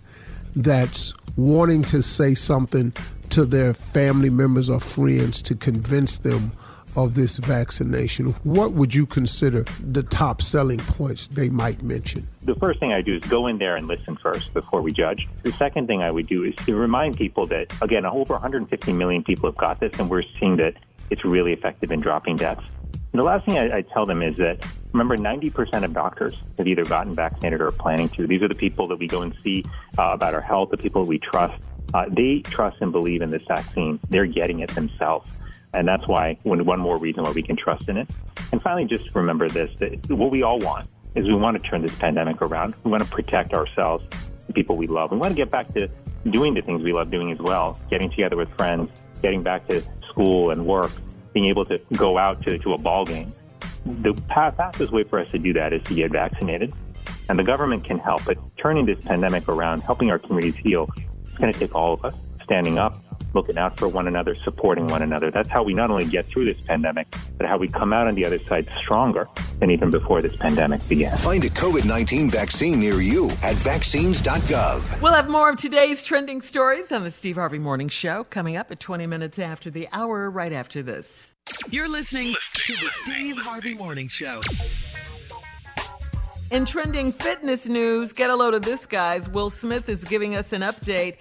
that's wanting to say something to their family members or friends to convince them of this vaccination, what would you consider the top selling points they might mention? the first thing I do is go in there and listen first before we judge. The second thing I would do is to remind people that, again, over 150 million people have got this, and we're seeing that it's really effective in dropping deaths. The last thing I, I tell them is that, remember, 90% of doctors have either gotten vaccinated or are planning to. These are the people that we go and see uh, about our health, the people we trust. Uh, they trust and believe in this vaccine. They're getting it themselves. And that's why, one, one more reason why we can trust in it. And finally, just remember this, that what we all want is we want to turn this pandemic around. We want to protect ourselves, the people we love. We want to get back to doing the things we love doing as well, getting together with friends, getting back to school and work, being able to go out to, to a ball game. The fastest way for us to do that is to get vaccinated. And the government can help, but turning this pandemic around, helping our communities heal, it's going to take all of us standing up, looking out for one another, supporting one another. That's how we not only get through this pandemic, but how we come out on the other side stronger than even before this pandemic began. Find a COVID 19 vaccine near you at vaccines.gov. We'll have more of today's trending stories on the Steve Harvey Morning Show coming up at 20 minutes after the hour, right after this. You're listening to the Steve Harvey Morning Show. In trending fitness news, get a load of this, guys. Will Smith is giving us an update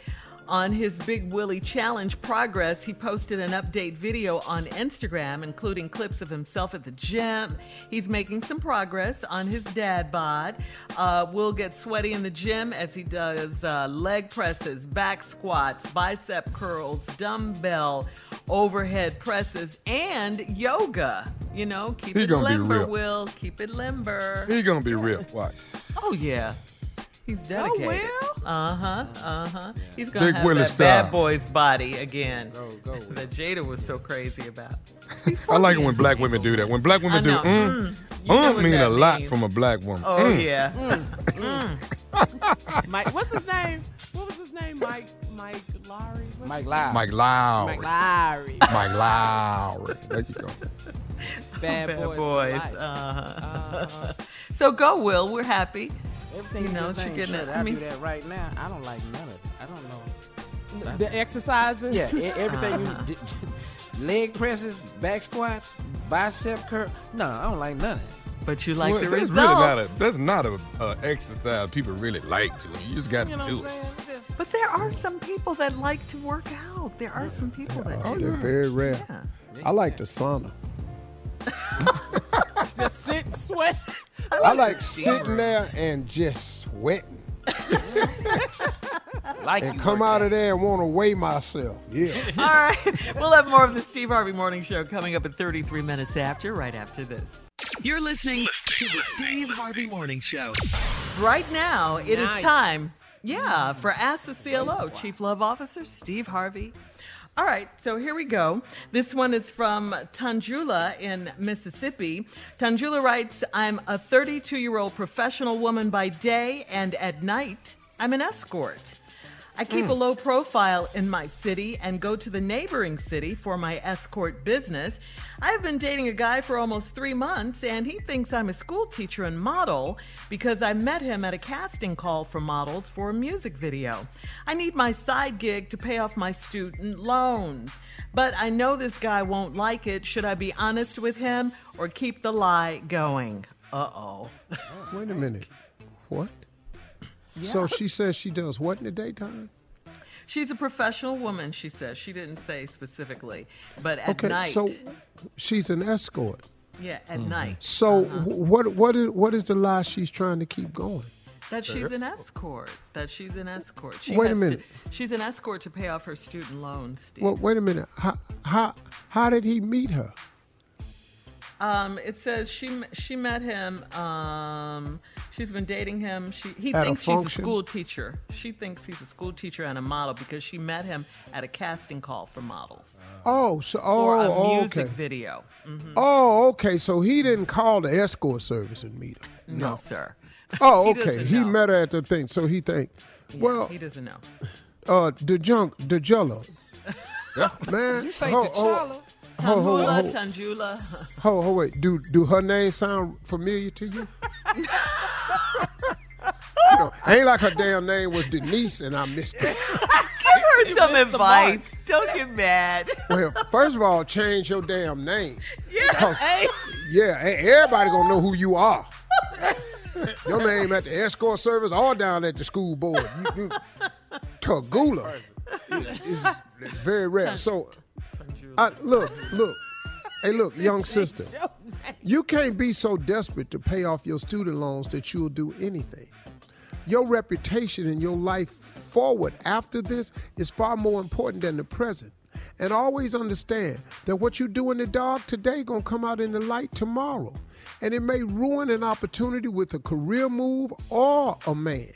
on his Big Willie Challenge progress. He posted an update video on Instagram, including clips of himself at the gym. He's making some progress on his dad bod. Uh, Will get sweaty in the gym as he does uh, leg presses, back squats, bicep curls, dumbbell overhead presses, and yoga. You know, keep He it limber. Will. Keep it limber. He gonna be real. Watch. Oh yeah. He's dedicated. Will? Uh huh. Uh huh. He's gonna Big have Willie that style. bad boy's body again. that Jada was so crazy about. I like it when black women do that. When black women do mm, Mm. You know mm mean that a lot from a black woman. Oh Mm. yeah. Mm. Mike, what's his name? What was his name? Mike, Mike Lowrey. What's Mike his Lowrey. Mike Lowrey. Mike Lowrey. Mike Lowrey. There you go. Bad, Bad boys. boys. Uh-huh. Uh-huh. so go, Will. We're happy. Everything You you know, know, you're getting shit, it. I, I mean- do that right now. I don't like none of it. I don't know. The exercises. Yeah, everything. Uh-huh. you, d- d- leg presses, back squats, bicep curl. No, I don't like none of it. But you like Well, the that's results. really not a that's not a uh, exercise people really like to. You just got You know to what do I'm it. saying? Just, But there are some people that like to work out. There are some people that Oh, do. they're very rare. Yeah. I like the sauna. Just sit and sweat. I like sitting there and just sweating. like and you come work out of there and want to weigh myself. Yeah. All right. We'll have more of the Steve Harvey Morning Show coming up at 33 minutes after, right after this. You're listening to the Steve Harvey Morning Show. Right now, it is Nice. time, yeah, for Ask the CLO, Chief Love Officer Steve Harvey. All right, so here we go. This one is from Tanjula in Mississippi. Tanjula writes I'm a 32 year old professional woman by day, and at night, I'm an escort. I keep a low profile in my city and go to the neighboring city for my escort business. I have been dating a guy for almost three months, and he thinks I'm a school teacher and model because I met him at a casting call for models for a music video. I need my side gig to pay off my student loans. But I know this guy won't like it. Should I be honest with him or keep the lie going? Uh oh. Wait a minute. What? So she says she does what in the daytime? She's a professional woman, she says. She didn't say specifically, but at okay, night. Okay. So she's an escort. yeah, at night. So Uh-huh. what what is what is the lie she's trying to keep going? That she's an escort. That she's an escort. She Wait a minute. To, she's an escort to pay off her student loans. Steve. Well, wait a minute. How how how did he meet her? Um, it says she she met him. Um, she's been dating him. She he At a thinks she's a school teacher. She thinks he's a school teacher and a model because she met him at a casting call for models Oh, so for oh, a oh, music okay. video. Mhm. Oh, okay. So he didn't call the escort service and meet her. No, sir. Oh, He okay. doesn't He know. met her at the thing, so he think, well, he doesn't know. uh, the junk, the jello. Man, You say ho- T'Challa. Ho- ho- ho- Tanjula, ho- Tanjula. Ho, ho, wait. Do do her name sound familiar to you? you know, ain't like her damn name was Denise, and I missed it. Give her some advice. Don't get mad. Well, first of all, change your damn name. Yeah. 'Cause- Hey. Yeah, everybody gonna know who you are. Your name at the escort service or down at the school board. You, you, Tagula is very rare. So, Look, look. Hey, look, young sister. You can't be so desperate to pay off your student loans that you'll do anything. Your reputation and your life forward after this is far more important than the present. And always understand that what you do in the dark today gonna come out in the light tomorrow. And it may ruin an opportunity with a career move or a man.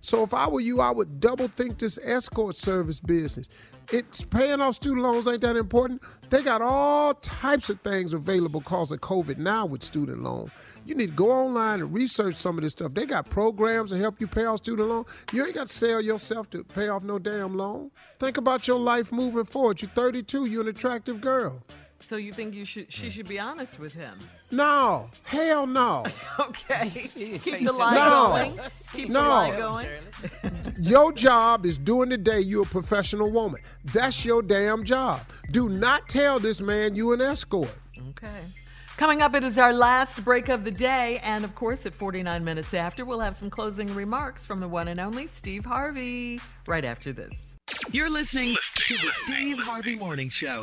So if I were you, I would double think this escort service business. It's paying off student loans ain't that important. They got all types of things available because of COVID now with student loan. You need to go online and research some of this stuff. They got programs to help you pay off student loan. You ain't got to sell yourself to pay off no damn loan. Think about your life moving forward. You're 32. You're an attractive girl. So you think you should? She hmm. should be honest with him. No, hell no. Okay. Keep the lie no. going. Keep No. the lie going. Your job is doing the day you're a professional woman. That's your damn job. Do not tell this man you an escort. Okay. Coming up, it is our last break of the day. And of course, at 49 minutes after, we'll have some closing remarks from the one and only Steve Harvey right after this. You're listening to the Steve Harvey Morning Show.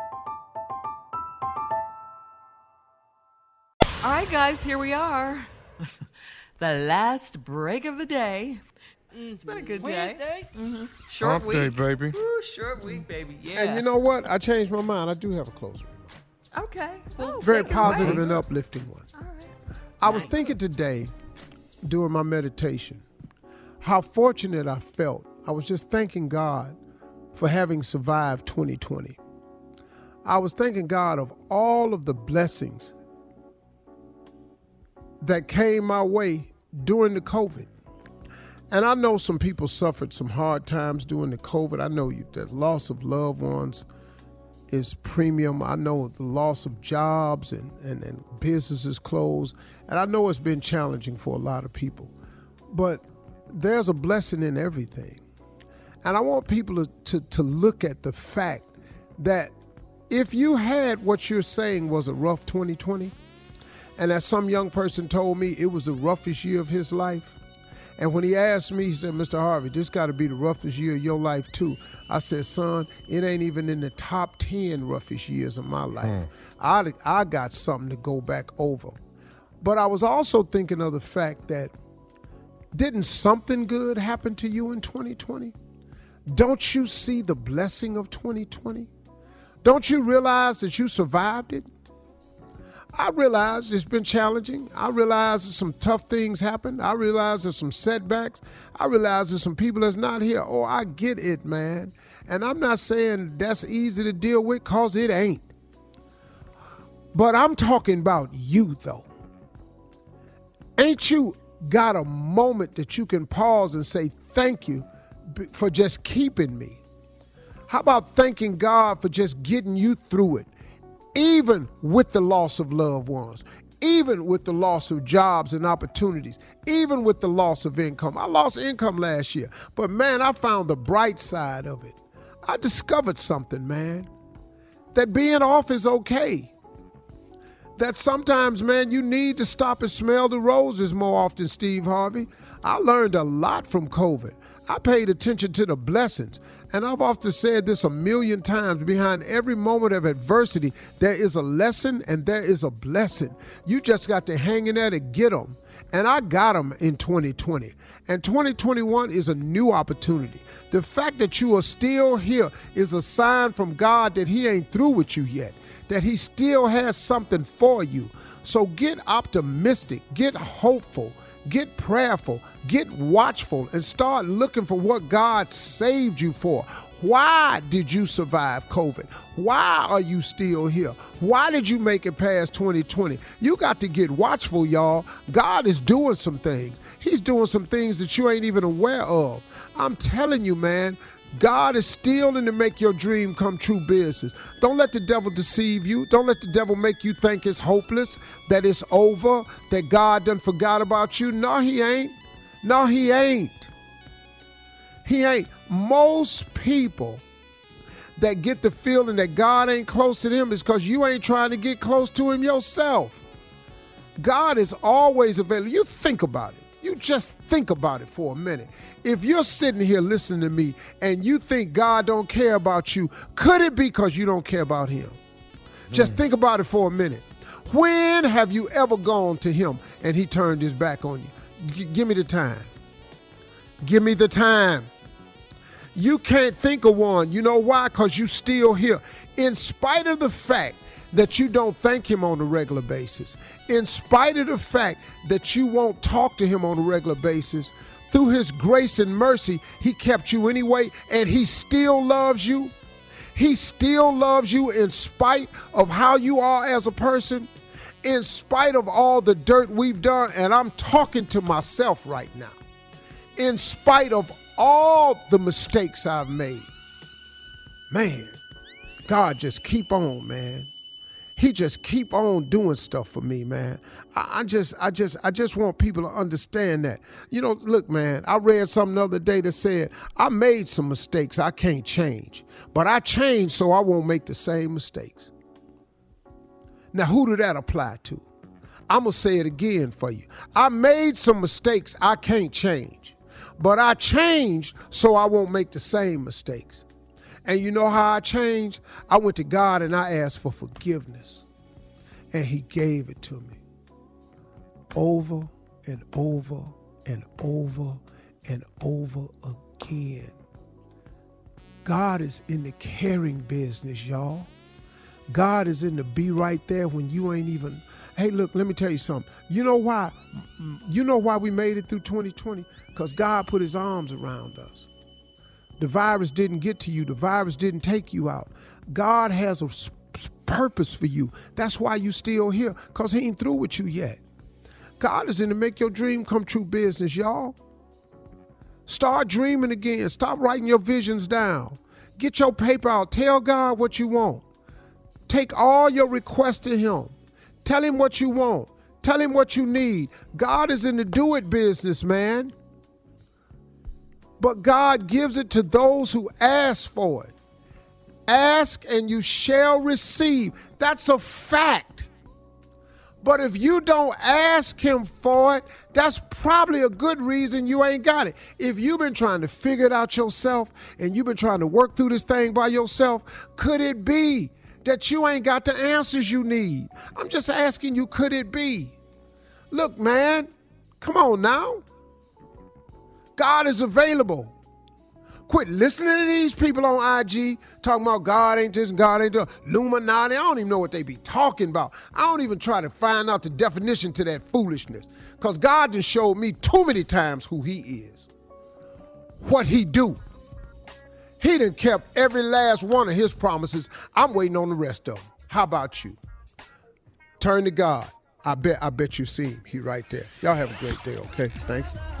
All right, guys, here we are. the last break of the day. It's been a good day. Wednesday? Mhm. Short Off week. day, baby. Ooh, short week, baby. Yeah. And you know what? I changed my mind. I do have a closing. Okay. Well, Very positive away. and uplifting one. All right. I was thinking today during my meditation how fortunate I felt. I was just thanking God for having survived 2020. I was thanking God of all of the blessings that came my way during the COVID. And I know some people suffered some hard times during the COVID. I know you, the loss of loved ones is premium. I know the loss of jobs and, and, and businesses closed. And I know it's been challenging for a lot of people. But there's a blessing in everything. And I want people to, to, to look at the fact that if you had what you're saying was a rough 2020, and as some young person told me, it was the roughest year of his life. And when he asked me, he said, Mr. Harvey, this got to be the roughest year of your life, too. I said, son, it ain't even in the top 10 roughest years of my life. Hmm. I, I got something to go back over. But I was also thinking of the fact that didn't something good happen to you in 2020? Don't you see the blessing of 2020? Don't you realize that you survived it? I realize it's been challenging. I realize that some tough things happened. I realize there's some setbacks. I realize there's some people that's not here. Oh, I get it, man. And I'm not saying that's easy to deal with because it ain't. But I'm talking about you, though. Ain't you got a moment that you can pause and say, thank you for just keeping me? How about thanking God for just getting you through it? Even with the loss of loved ones, even with the loss of jobs and opportunities, even with the loss of income. I lost income last year, but man, I found the bright side of it. I discovered something, man, that being off is okay. That sometimes, man, you need to stop and smell the roses more often, Steve Harvey. I learned a lot from COVID. I paid attention to the blessings. And I've often said this a million times behind every moment of adversity, there is a lesson and there is a blessing. You just got to hang in there to get them. And I got them in 2020. And 2021 is a new opportunity. The fact that you are still here is a sign from God that He ain't through with you yet, that He still has something for you. So get optimistic, get hopeful, get prayerful, get watchful, and start looking for what God saved you for. Why did you survive COVID? Why are you still here? Why did you make it past 2020? You got to get watchful, y'all. God is doing some things. He's doing some things that you ain't even aware of. I'm telling you, man, God is still in to make your dream come true business. Don't let the devil deceive you. Don't let the devil make you think it's hopeless, that it's over, that God done forgot about you. No, he ain't. No, he ain't. He ain't. Most people that get the feeling that God ain't close to them is because you ain't trying to get close to him yourself. God is always available. You think about it. You just think about it for a minute. If you're sitting here listening to me and you think God don't care about you, could it be because you don't care about him? Just mm. think about it for a minute. When have you ever gone to him and he turned his back on you? G- give me the time. Give me the time. You can't think of one. You know why? Because you still here. in spite of the fact that you don't thank him on a regular basis, in spite of the fact that you won't talk to him on a regular basis, through his grace and mercy, he kept you anyway, and he still loves you. He still loves you in spite of how you are as a person, in spite of all the dirt we've done. And I'm talking to myself right now. In spite of all the mistakes I've made. Man, God just keep on, man he just keep on doing stuff for me, man. I, I, just, I just, I just want people to understand that. You know, look, man. I read something the other day that said I made some mistakes I can't change, but I changed so I won't make the same mistakes. Now, who did that apply to? I'm gonna say it again for you. I made some mistakes I can't change, but I changed so I won't make the same mistakes. And you know how I changed? I went to God and I asked for forgiveness. And He gave it to me. Over and over and over and over again. God is in the caring business, y'all. God is in the be right there when you ain't even. Hey, look, let me tell you something. You know why? You know why we made it through 2020? Because God put his arms around us. The virus didn't get to you. The virus didn't take you out. God has a purpose for you. That's why you still here, because he ain't through with you yet. God is in the make your dream come true business, y'all. Start dreaming again. Stop writing your visions down. Get your paper out. Tell God what you want. Take all your requests to him. Tell him what you want. Tell him what you need. God is in the do it business, man but God gives it to those who ask for it. Ask and you shall receive. That's a fact. But if you don't ask Him for it, that's probably a good reason you ain't got it. If you've been trying to figure it out yourself and you've been trying to work through this thing by yourself, could it be that you ain't got the answers you need? I'm just asking you, could it be? Look, man, come on now. God is available. Quit listening to these people on IG talking about God ain't this God ain't that. Illuminati. I don't even know what they be talking about. I don't even try to find out the definition to that foolishness. Because God just showed me too many times who he is. What he do. He done kept every last one of his promises. I'm waiting on the rest of them. How about you? Turn to God. I bet I bet you see him. He right there. Y'all have a great day, okay? Thank you.